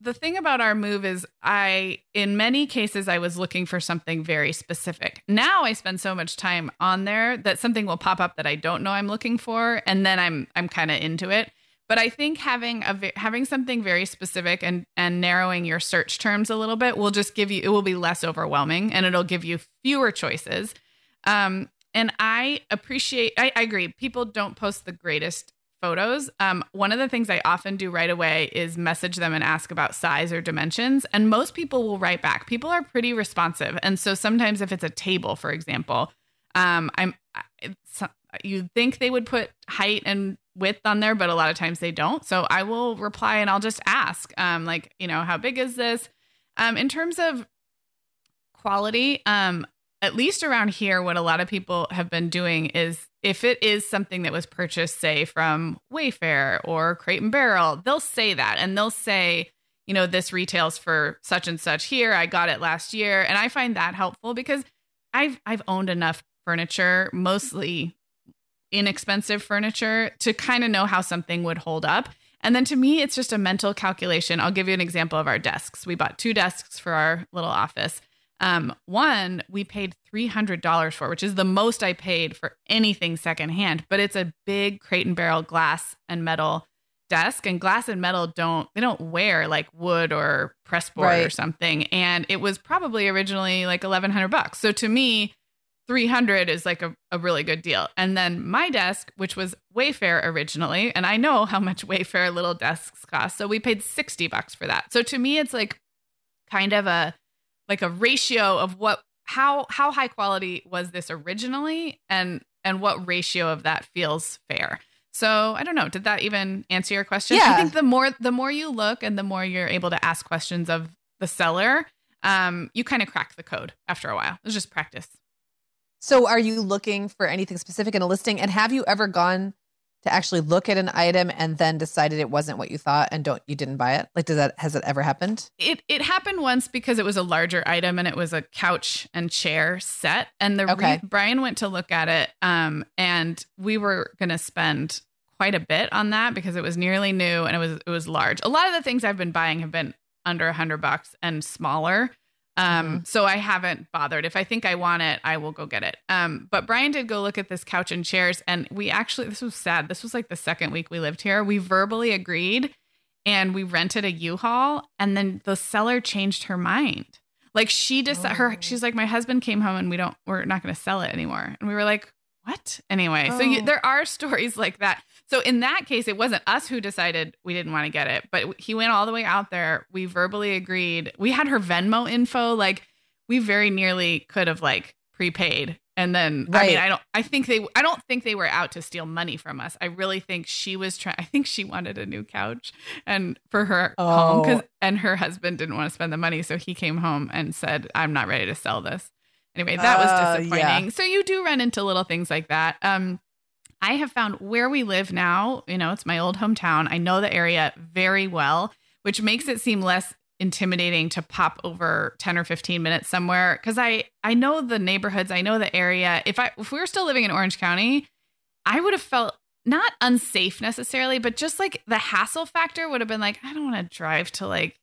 the thing about our move is I in many cases I was looking for something very specific. Now I spend so much time on there that something will pop up that I don't know I'm looking for and then I'm I'm kind of into it. But I think having a having something very specific and and narrowing your search terms a little bit will just give you it will be less overwhelming and it'll give you fewer choices. Um and I appreciate I, I agree people don't post the greatest photos. Um, one of the things I often do right away is message them and ask about size or dimensions. And most people will write back. People are pretty responsive. And so sometimes if it's a table, for example, um, I'm I- so- you think they would put height and width on there, but a lot of times they don't. So I will reply and I'll just ask, um, like, you know, how big is this? Um, in terms of quality, um, at least around here, what a lot of people have been doing is if it is something that was purchased, say, from Wayfair or Crate and Barrel, they'll say that and they'll say, you know, this retails for such and such here. I got it last year. And I find that helpful because I've I've owned enough furniture, mostly inexpensive furniture, to kind of know how something would hold up. And then to me, it's just a mental calculation. I'll give you an example of our desks. We bought two desks for our little office. Um, one we paid three hundred dollars for, which is the most I paid for anything secondhand. But it's a big crate and barrel glass and metal desk, and glass and metal don't they don't wear like wood or press board or something. And it was probably originally like eleven hundred bucks. So to me, 300 is like a, a really good deal. And then my desk, which was Wayfair originally, and I know how much Wayfair little desks cost. So we paid 60 bucks for that. So to me, it's like kind of a like a ratio of what how how high quality was this originally and and what ratio of that feels fair. So I don't know. Did that even answer your question? Yeah. I think the more the more you look and the more you're able to ask questions of the seller, um, you kind of crack the code after a while. It's just practice. So are you looking for anything specific in a listing? And have you ever gone to actually look at an item and then decided it wasn't what you thought and don't you didn't buy it? Like does that has it ever happened? It it happened once because it was a larger item and it was a couch and chair set. And the re- Brian went to look at it, um, and we were gonna spend quite a bit on that because it was nearly new and it was it was large. A lot of the things I've been buying have been under a hundred bucks and smaller. Um, so I haven't bothered. If I think I want it, I will go get it. Um, but Brian did go look at this couch and chairs, and we actually this was sad. This was like the second week we lived here. We verbally agreed and we rented a U-Haul and then the seller changed her mind. Like she just her Oh. she's like my husband came home and we don't we're not going to sell it anymore. And we were like, "What?" Anyway, so you, Oh. there are stories like that. So in that case it wasn't us who decided we didn't want to get it, but he went all the way out there. We verbally agreed. We had her Venmo info like we very nearly could have like prepaid and then I mean I don't I think they I don't think they were out to steal money from us. I really think she was trying I think she wanted a new couch and for her home 'cause- Oh. and her husband didn't want to spend the money so he came home and said I'm not ready to sell this. Anyway, that was Uh, disappointing. yeah. So you do run into little things like that. Um I have found where we live now, you know, it's my old hometown. I know the area very well, which makes it seem less intimidating to pop over 10 or 15 minutes somewhere cuz I I know the neighborhoods, I know the area. If I if we were still living in Orange County, I would have felt not unsafe necessarily, but just like the hassle factor would have been like I don't want to drive to like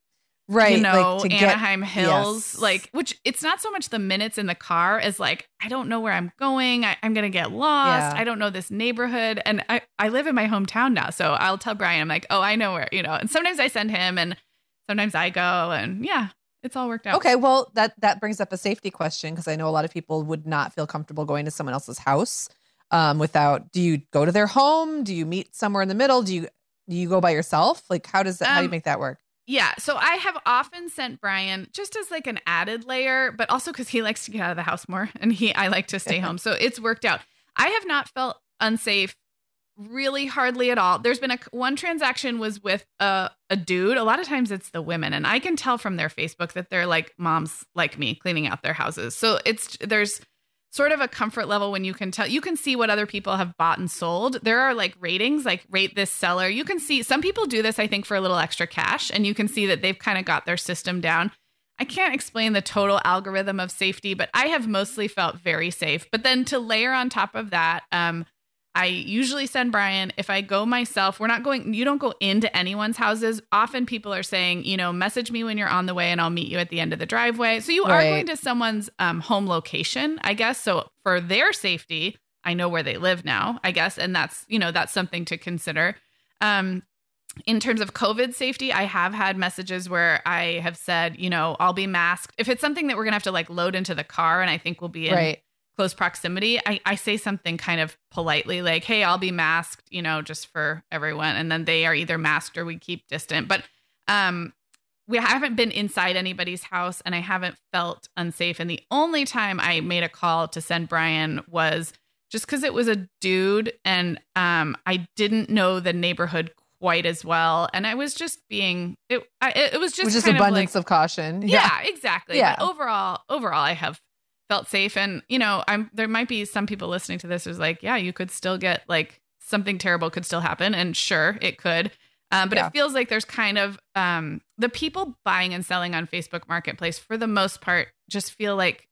Right. you know, like to get Anaheim Hills, yes. like which it's not so much the minutes in the car as like I don't know where I'm going. I, I'm gonna get lost. Yeah. I don't know this neighborhood, and I I live in my hometown now, so I'll tell Brian I'm like, oh, I know where you know. And sometimes I send him, and sometimes I go, and yeah, it's all worked out. Okay, well that that brings up a safety question because I know a lot of people would not feel comfortable going to someone else's house um, without. Do you go to their home? Do you meet somewhere in the middle? Do you do you go by yourself? Like how does that? how do you Um, make that work? Yeah. So I have often sent Brian just as like an added layer, but also because he likes to get out of the house more and he I like to stay home. So it's worked out. I have not felt unsafe really hardly at all. There's been a one transaction was with a a dude. A lot of times it's the women, and I can tell from their Facebook that they're like moms like me cleaning out their houses. So it's there's sort of a comfort level when you can tell you can see what other people have bought and sold. There are like ratings, like rate this seller. You can see some people do this, I think, for a little extra cash, and you can see that they've kind of got their system down. I can't explain the total algorithm of safety, but I have mostly felt very safe. But then to layer on top of that, um, I usually send Brian if I go myself. We're not going, you don't go into anyone's houses. Often people are saying, you know, message me when you're on the way and I'll meet you at the end of the driveway. So you right. are going to someone's um, home location, I guess. So for their safety, I know where they live now, I guess. And that's, you know, that's something to consider. Um, in terms of COVID safety, I have had messages where I have said, you know, I'll be masked. If it's something that we're going to have to like load into the car and I think we'll be in right close proximity, I, I say something kind of politely like, hey, I'll be masked, you know, just for everyone. And then they are either masked or we keep distant. But um, we haven't been inside anybody's house and I haven't felt unsafe. And the only time I made a call to send Brian was just because it was a dude and um, I didn't know the neighborhood quite as well. And I was just being it. I, it was just, was just abundance of, like, of caution. Yeah, yeah exactly. Yeah. But overall, overall, I have felt safe. And, you know, I'm there might be some people listening to this who's like, yeah, you could still get like something terrible could still happen. And sure, it could. Um, but yeah. it feels like there's kind of um, the people buying and selling on Facebook Marketplace for the most part just feel like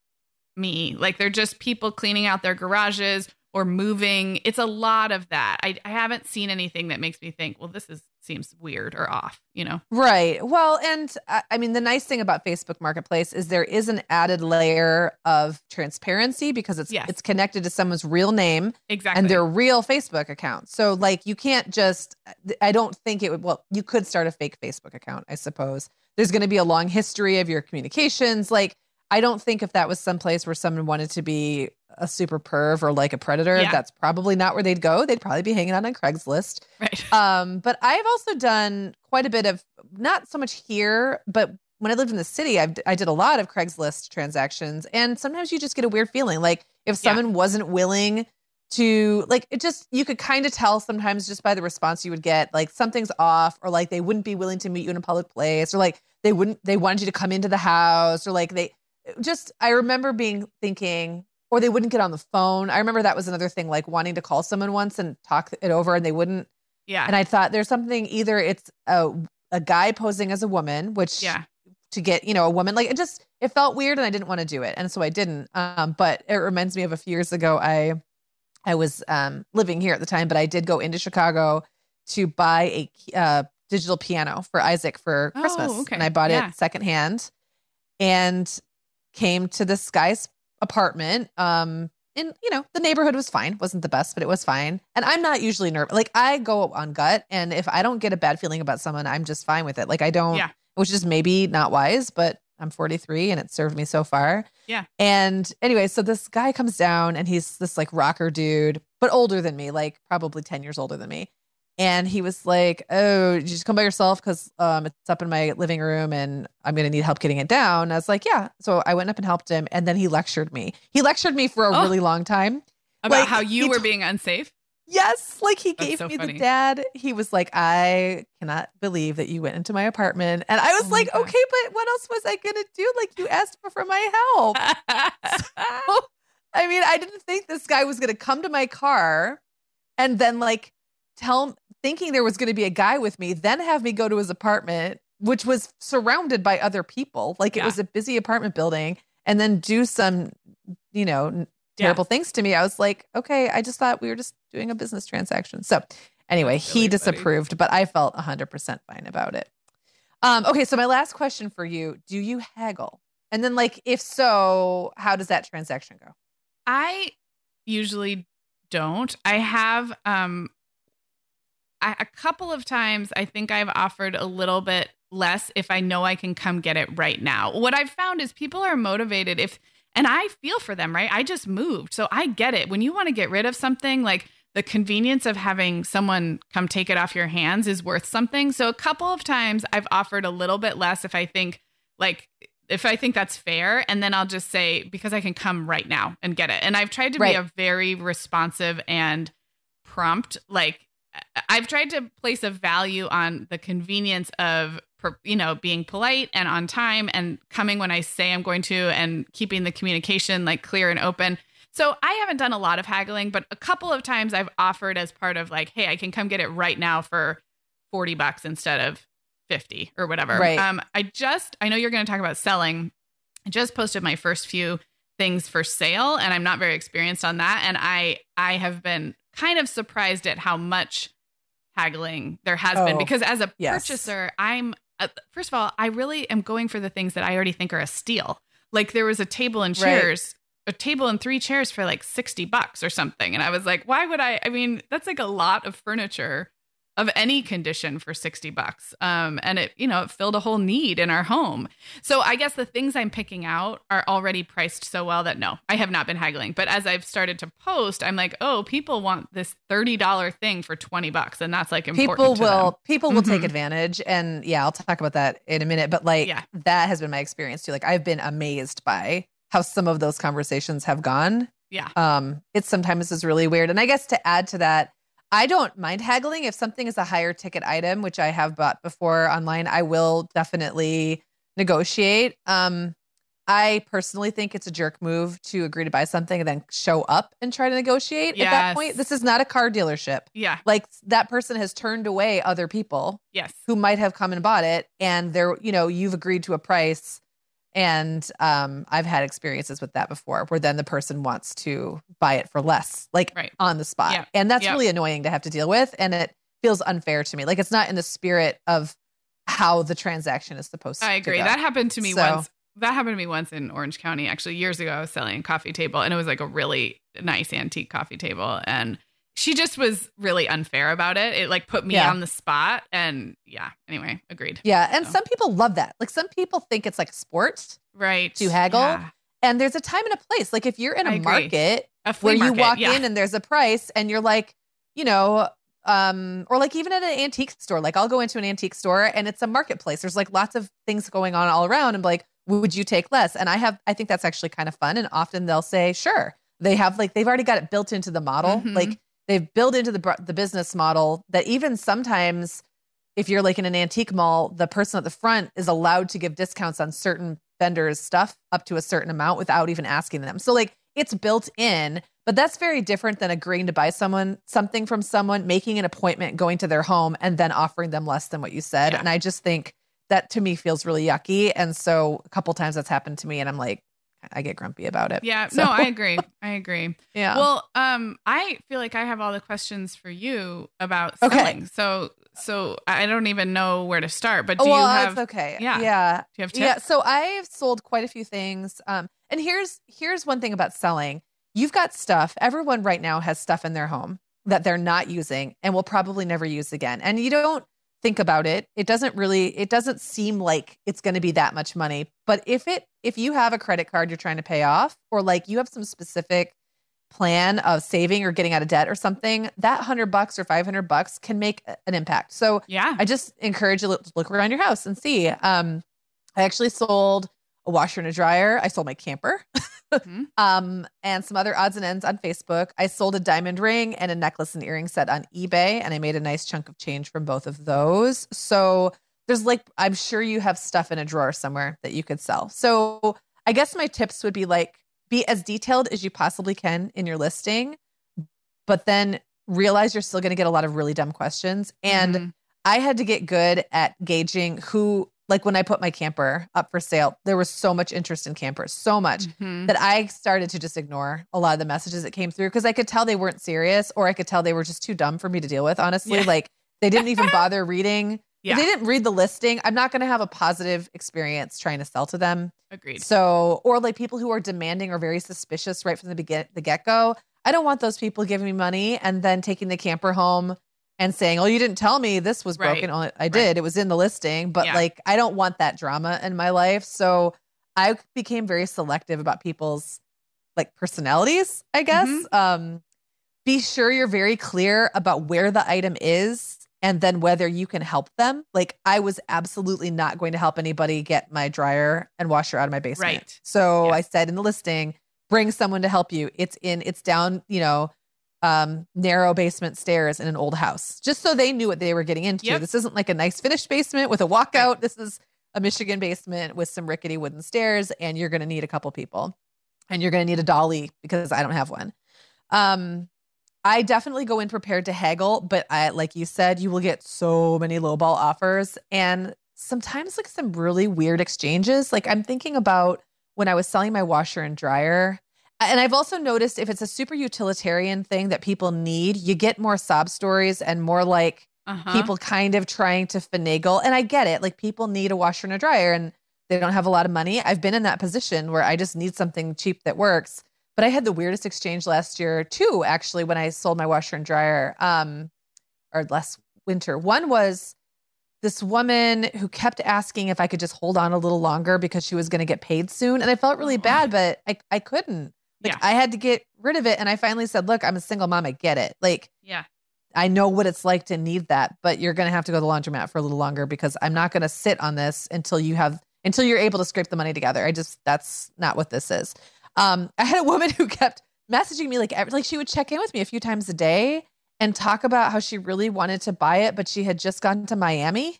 me. Like they're just people cleaning out their garages or moving. It's a lot of that. I, I haven't seen anything that makes me think, well, this is seems weird or off, you know? Right. Well, and uh, I mean, the nice thing about Facebook Marketplace is there is an added layer of transparency because it's yes. it's connected to someone's real name, exactly, and their real Facebook account. So, like, you can't just. I don't think it would. Well, you could start a fake Facebook account, I suppose. There's going to be a long history of your communications, like. I don't think if that was someplace where someone wanted to be a super perv or like a predator, yeah. that's probably not where they'd go. They'd probably be hanging out on Craigslist. Right. Um, but I've also done quite a bit of not so much here, but when I lived in the city, I've, I did a lot of Craigslist transactions. And sometimes you just get a weird feeling. Like if someone yeah. wasn't willing to, like, it just, you could kind of tell sometimes just by the response you would get, like something's off, or like they wouldn't be willing to meet you in a public place, or like they wouldn't, they wanted you to come into the house, or like they just, I remember being thinking, or they wouldn't get on the phone. I remember that was another thing, like wanting to call someone once and talk it over, and they wouldn't. Yeah. And I thought there's something either it's a a guy posing as a woman, which yeah, to get you know a woman like it just it felt weird, and I didn't want to do it, and so I didn't. Um, but it reminds me of a few years ago. I I was um living here at the time, but I did go into Chicago to buy a uh, digital piano for Isaac for Christmas, oh, okay. and I bought yeah. it secondhand, and came to this guy's apartment. Um, and you know, the neighborhood was fine. wasn't the best, but it was fine. And I'm not usually nervous. Like I go on gut, and if I don't get a bad feeling about someone, I'm just fine with it. Like I don't, yeah. which is maybe not wise, but I'm 43 and it served me so far. Yeah. And anyway, so this guy comes down and he's this like rocker dude, but older than me, like probably 10 years older than me and he was like, "Oh, you just come by yourself? Because um, it's up in my living room, and I'm gonna need help getting it down." And I was like, "Yeah." So I went up and helped him, and then he lectured me. He lectured me for a oh, really long time about like, how you were t- being unsafe. Yes, like he That's gave so me funny. the dad. He was like, "I cannot believe that you went into my apartment," and I was oh like, "Okay, but what else was I gonna do? Like you asked for, for my help." so, I mean, I didn't think this guy was gonna come to my car and then like tell thinking there was going to be a guy with me, then have me go to his apartment, which was surrounded by other people. Like it was a busy apartment building, and then do some, you know, terrible yeah. things to me. I was like, okay, I just thought we were just doing a business transaction. So anyway, really he disapproved, funny. but I felt 100% fine about it. Um, okay, so my last question for you do you haggle? And then, like, if so, how does that transaction go? I usually don't. I have um I, a couple of times I think I've offered a little bit less if I know I can come get it right now. What I've found is people are motivated if and I feel for them, right? I just moved. So I get it. When you want to get rid of something like the convenience of having someone come take it off your hands is worth something. So a couple of times I've offered a little bit less if I think like if I think that's fair, and then I'll just say because I can come right now and get it. And I've tried to right. be a very responsive and prompt. Like I've tried to place a value on the convenience of you know being polite and on time and coming when I say I'm going to and keeping the communication like clear and open. So I haven't done a lot of haggling, but a couple of times I've offered as part of like, hey, I can come get it right now for 40 bucks instead of 50 or whatever. Right. Um, I just, I know you're going to talk about selling. I just posted my first few things for sale and I'm not very experienced on that. And I, I have been kind of surprised at how much haggling there has oh, been because as a yes. purchaser, I'm, uh, first of all, I really am going for the things that I already think are a steal. Like there was a table and chairs right. a table and three chairs for like 60 bucks or something. And I was like, why would I? I mean, that's like a lot of furniture of any condition for 60 bucks. Um, and it, you know, it filled a whole need in our home. So I guess the things I'm picking out are already priced so well that no, I have not been haggling. But as I've started to post, I'm like, oh, people want this $30 thing for 20 bucks. And that's like important. People will, them. people will mm-hmm. take advantage. And yeah, I'll talk about that in a minute. But like yeah. that has been my experience too. Like I've been amazed by how some of those conversations have gone. Yeah. Um, it sometimes is really weird. And I guess to add to that, I don't mind haggling if something is a higher ticket item, which I have bought before online. I will definitely negotiate. Um, I personally think it's a jerk move to agree to buy something and then show up and try to negotiate yes. at that point. This is not a car dealership. Yeah. Like that person has turned away other people. Yes. Who might have come and bought it and they're, you know, you've agreed to a price and um, I've had experiences with that before where then the person wants to buy it for less, like right. on the spot. Yeah. And that's yep. really annoying to have to deal with. And it feels unfair to me. Like it's not in the spirit of how the transaction is supposed to be. I agree. That happened to me so, once. That happened to me once in Orange County, actually, years ago. I was selling a coffee table and it was like a really nice antique coffee table. And she just was really unfair about it. It like put me yeah. on the spot. And yeah, anyway, agreed. Yeah. And so. some people love that. Like some people think it's like sports. Right. To haggle. Yeah. And there's a time and a place. Like if you're in a market a where market, you walk yeah. in and there's a price and you're like, you know, um, or like even at an antique store, like I'll go into an antique store and it's a marketplace. There's like lots of things going on all around and like, would you take less? And I have, I think that's actually kind of fun. And often they'll say, sure. They have like, they've already got it built into the model. Mm-hmm. Like they've built into the the business model that even sometimes if you're like in an antique mall, the person at the front is allowed to give discounts on certain vendors' stuff up to a certain amount without even asking them. So like it's built in, but that's very different than agreeing to buy someone something from someone, making an appointment, going to their home, and then offering them less than what you said. Yeah. And I just think that to me feels really yucky. And so a couple times that's happened to me, and I'm like, I get grumpy about it. Yeah, so. no, I agree. I agree. yeah. Well, um, I feel like I have all the questions for you about selling. Okay. So, so I don't even know where to start. But do well, you have? okay. Yeah. Yeah. Do you have tips? Yeah. So I've sold quite a few things. Um, and here's here's one thing about selling. You've got stuff. Everyone right now has stuff in their home that they're not using and will probably never use again. And you don't think about it it doesn't really it doesn't seem like it's going to be that much money. But if it if you have a credit card you're trying to pay off or like you have some specific plan of saving or getting out of debt or something that 100 bucks or 500 bucks can make an impact. So yeah. I just encourage you to look around your house and see. Um i actually sold a washer and a dryer. I sold my camper, mm-hmm. um, and some other odds and ends on Facebook. I sold a diamond ring and a necklace and earring set on eBay, and I made a nice chunk of change from both of those. So there's like, I'm sure you have stuff in a drawer somewhere that you could sell. So I guess my tips would be like, be as detailed as you possibly can in your listing, but then realize you're still going to get a lot of really dumb questions. And mm-hmm. I had to get good at gauging who like when I put my camper up for sale, there was so much interest in campers, so much mm-hmm. that I started to just ignore a lot of the messages that came through because I could tell they weren't serious or I could tell they were just too dumb for me to deal with, honestly. Yeah. Like they didn't even bother reading. Yeah. They didn't read the listing. I'm not going to have a positive experience trying to sell to them. Agreed. So, or like people who are demanding or very suspicious right from the begin the get go. I don't want those people giving me money and then taking the camper home and saying, "Oh, you didn't tell me this was broken." Right. I did. Right. It was in the listing, but yeah. like I don't want that drama in my life. So I became very selective about people's like personalities, I guess. Mm-hmm. Um be sure you're very clear about where the item is and then whether you can help them. Like I was absolutely not going to help anybody get my dryer and washer out of my basement. Right. So Yes. I said in the listing, bring someone to help you. It's in it's down, you know, um narrow basement stairs in an old house. Just so they knew what they were getting into. Yep. This isn't like a nice finished basement with a walkout. This is a Michigan basement with some rickety wooden stairs and you're going to need a couple people. And you're going to need a dolly because I don't have one. Um I definitely go in prepared to haggle, but I like you said, you will get so many lowball offers and sometimes like some really weird exchanges. Like I'm thinking about when I was selling my washer and dryer. And I've also noticed if it's a super utilitarian thing that people need, you get more sob stories and more like Uh-huh. people kind of trying to finagle. And I get it. Like people need a washer and a dryer and they don't have a lot of money. I've been in that position where I just need something cheap that works. But I had the weirdest exchange last year too, actually, when I sold my washer and dryer, um, or last winter. One was this woman who kept asking if I could just hold on a little longer because she was going to get paid soon. And I felt really Oh. bad, but I, I couldn't. Like Yeah. I had to get rid of it. And I finally said, look, I'm a single mom. I get it. Like yeah. I know what it's like to need that, but you're going to have to go to the laundromat for a little longer because I'm not going to sit on this until you have until you're able to scrape the money together. I just that's not what this is. Um, I had a woman who kept messaging me like every, like she would check in with me a few times a day and talk about how she really wanted to buy it, but she had just gone to Miami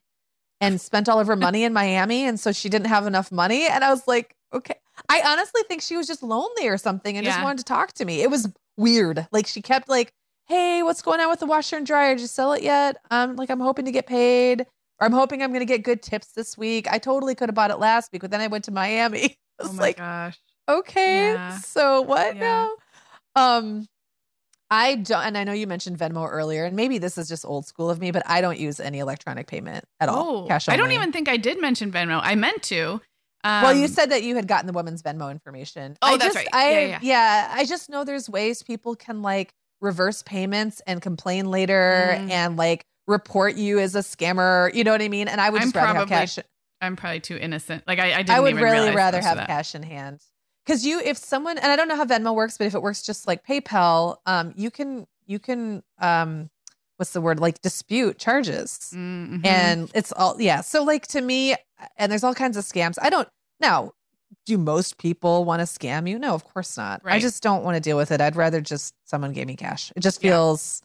and spent all of her money in Miami, and so she didn't have enough money. And I was like, okay. I honestly think she was just lonely or something and just wanted to talk to me. It was weird. Like she kept like hey, what's going on with the washer and dryer? Did you sell it yet? Um, like I'm hoping to get paid, or I'm hoping I'm going to get good tips this week. I totally could have bought it last week, but then I went to Miami. I was Oh my like, gosh. okay, Yeah. so what Yeah. now? Um, I don't, and I know you mentioned Venmo earlier, and maybe this is just old school of me, but I don't use any electronic payment at all. Oh, I don't even think I did mention Venmo. I meant to. Um, well, you said that you had gotten the woman's Venmo information. Oh, I that's just, right. I, Yeah, yeah. yeah, I just know there's ways people can like reverse payments and complain later Mm. and like report you as a scammer. You know what I mean? And I would I'm just rather have probably cash. I'm probably too innocent. Like I, I didn't I would really rather have cash in hand. Because you, if someone, and I don't know how Venmo works, but if it works just like PayPal, um, you can, you can, um, what's the word? Like dispute charges Mhm. and it's all yeah so like to me and there's all kinds of scams i don't now do most people want to scam you no of course not i just don't want to deal with it i'd rather just someone gave me cash it just Yeah. feels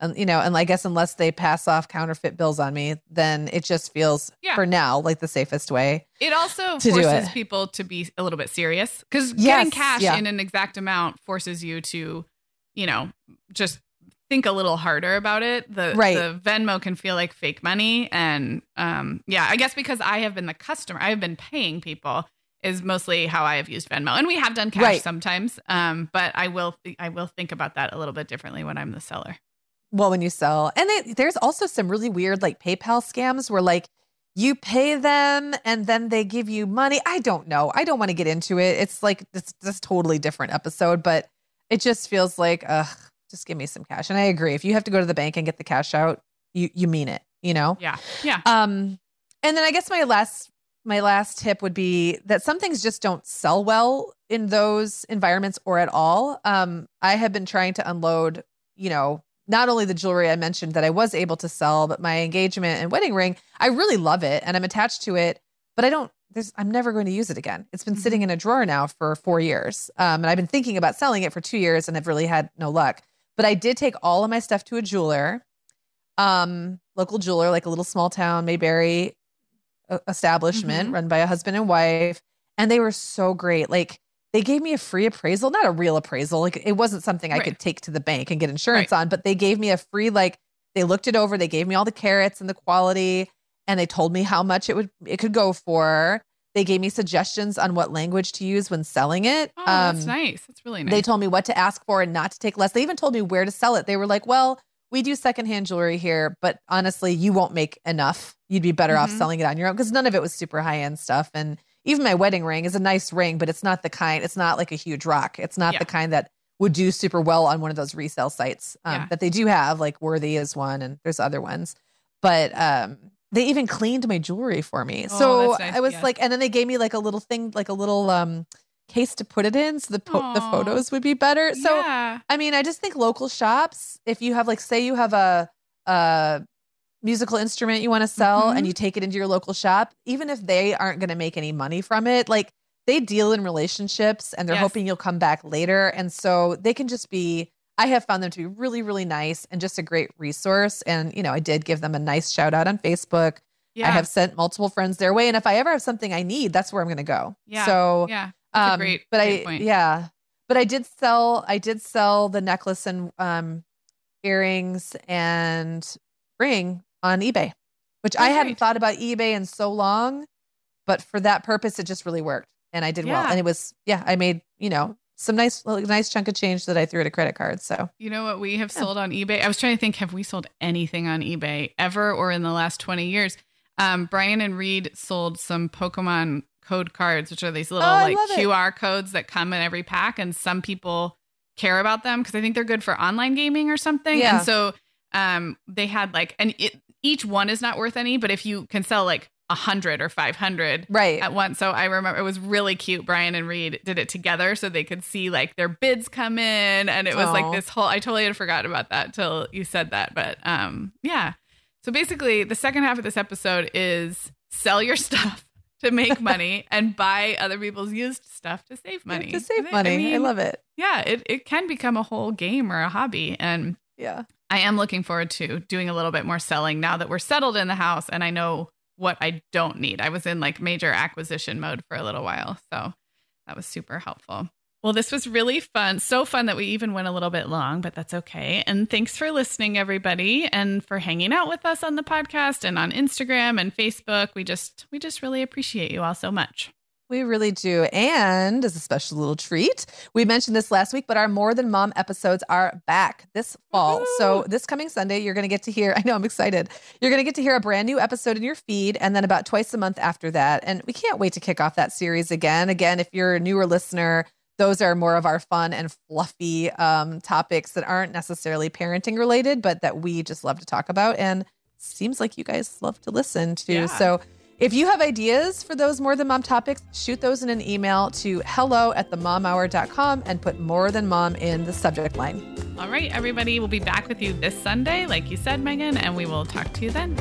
and you know and i guess unless they pass off counterfeit bills on me then it just feels Yeah. for now like the safest way It also forces it. people to be a little bit serious because Yes, getting cash yeah. in an exact amount forces you to, you know, just think a little harder about it. The Right. the Venmo can feel like fake money, and um, yeah, I guess because I have been the customer, I have been paying people is mostly how I have used Venmo, and we have done cash Right. sometimes. Um, but I will I will think about that a little bit differently when I'm the seller. well when you sell and there's also some really weird like paypal scams where like you pay them and then they give you money i don't know i don't want to get into it it's like it's this totally different episode but it just feels like ugh just give me some cash. And i agree. If you have to go to the bank and get the cash out you you mean it you know? Yeah, yeah, um and then i guess my last my last tip would be that some things just don't sell well in those environments or at all. Um i have been trying to unload you know not only the jewelry i mentioned that i was able to sell but my engagement and wedding ring. I really love it and i'm attached to it but i don't there's i'm never going to use it again. It's been sitting in a drawer now for four years. Um, and i've been thinking about selling it for two years and i've really had no luck but i did take all of my stuff to a jeweler um local jeweler like a little small town mayberry uh, establishment Mhm. run by a husband and wife and they were so great. Like they gave me a free appraisal not a real appraisal like it wasn't something i could take to the bank and get insurance on but they gave me a free like they looked it over they gave me all the carats and the quality and they told me how much it would it could go for they gave me suggestions on what language to use when selling it oh, that's Um, nice. That's really nice. they told me what to ask for and not to take less. They even told me where to sell it. They were like, well, we do secondhand jewelry here, but honestly, you won't make enough. You'd be better off Mhm. selling it on your own because none of it was super high end stuff. And even my wedding ring is a nice ring, but it's not the kind, it's not like a huge rock. It's not Yeah. the kind that would do super well on one of those resale sites um, Yeah. that they do have, like Worthy is one, and there's other ones. But um, they even cleaned my jewelry for me. Oh, so nice. I was Yeah. like, and then they gave me like a little thing, like a little um, case to put it in so the po- the photos would be better. So yeah. I mean, I just think local shops, if you have like say you have a a musical instrument you want to sell Mhm. and you take it into your local shop, even if they aren't going to make any money from it, like they deal in relationships and they're Yes. hoping you'll come back later and so they can just be I have found them to be really really nice and just a great resource and you know, I did give them a nice shout out on Facebook. yeah. I have sent multiple friends their way and if I ever have something I need, that's where I'm going to go. Yeah. So yeah. That's um, great- but great I point. yeah, but I did sell I did sell the necklace and um earrings and ring on eBay, which I Oh, hadn't great. thought about eBay in so long, but for that purpose it just really worked and I did well and it was yeah I made you know some nice like, nice chunk of change that I threw at a credit card so You know what we have Yeah. sold on eBay? I was trying to think, have we sold anything on eBay ever or in the last 20 years? Um, Brian and Reed sold some Pokemon code cards, which are these little Oh, like love it. QR codes that come in every pack, and some people care about them because I think they're good for online gaming or something. Yeah. And so um, they had like, and it, each one is not worth any, but if you can sell like a hundred or 500, right at once. So I remember it was really cute. Brian and Reed did it together so they could see like their bids come in. And it was Aw. like this whole I totally had forgotten about that till you said that. But um yeah. So basically the second half of this episode is sell your stuff to make money and buy other people's used stuff to save money. to save money I, love it Yeah, it, it can become a whole game or a hobby. And yeah I am looking forward to doing a little bit more selling now that we're settled in the house and I know what I don't need. I was in like major acquisition mode for a little while. So that was super helpful. Well, this was really fun. So fun that we even went a little bit long, but that's okay. And thanks for listening, everybody, and for hanging out with us on the podcast and on Instagram and Facebook. We just we just really appreciate you all so much. We really do. And as a special little treat, we mentioned this last week, but our More Than Mom episodes are back this fall. So this coming Sunday, you're going to get to hear, I know I'm excited. You're going to get to hear a brand new episode in your feed and then about twice a month after that. And we can't wait to kick off that series again. Again, if you're a newer listener, those are more of our fun and fluffy um, topics that aren't necessarily parenting related, but that we just love to talk about. And seems like you guys love to listen to. Yeah. So if you have ideas for those more than mom topics, shoot those in an email to hello at themomhour.com and put more than mom in the subject line. All right, everybody, we'll be back with you this Sunday, like you said, Meagan, and we will talk to you then.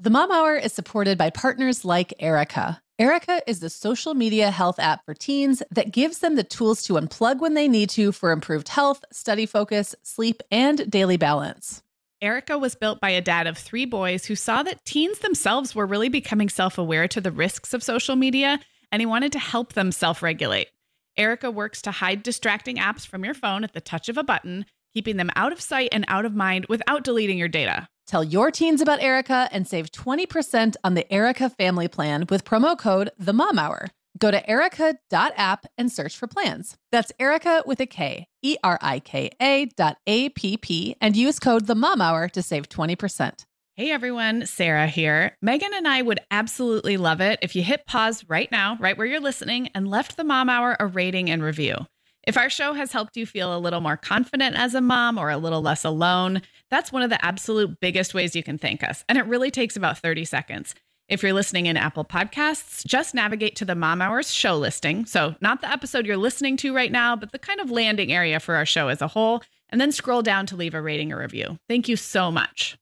The Mom Hour is supported by partners like Erika. Erika is the social media health app for teens that gives them the tools to unplug when they need to for improved health, study focus, sleep, and daily balance. Erika was built by a dad of three boys who saw that teens themselves were really becoming self aware to the risks of social media, and he wanted to help them self regulate. Erika works to hide distracting apps from your phone at the touch of a button, keeping them out of sight and out of mind without deleting your data. Tell your teens about Erika and save 20% on the Erika family plan with promo code The Mom Hour. Go to erika.app and search for plans. That's Erika with a K, E R I K A dot A P P, and use code The Mom Hour to save 20%. Hey everyone, Sarah here. Meagan and I would absolutely love it if you hit pause right now, right where you're listening, and left the Mom Hour a rating and review. If our show has helped you feel a little more confident as a mom or a little less alone, that's one of the absolute biggest ways you can thank us. And it really takes about 30 seconds. If you're listening in Apple Podcasts, just navigate to the Mom Hours show listing. So, not the episode you're listening to right now, but the kind of landing area for our show as a whole, and then scroll down to leave a rating or review. Thank you so much.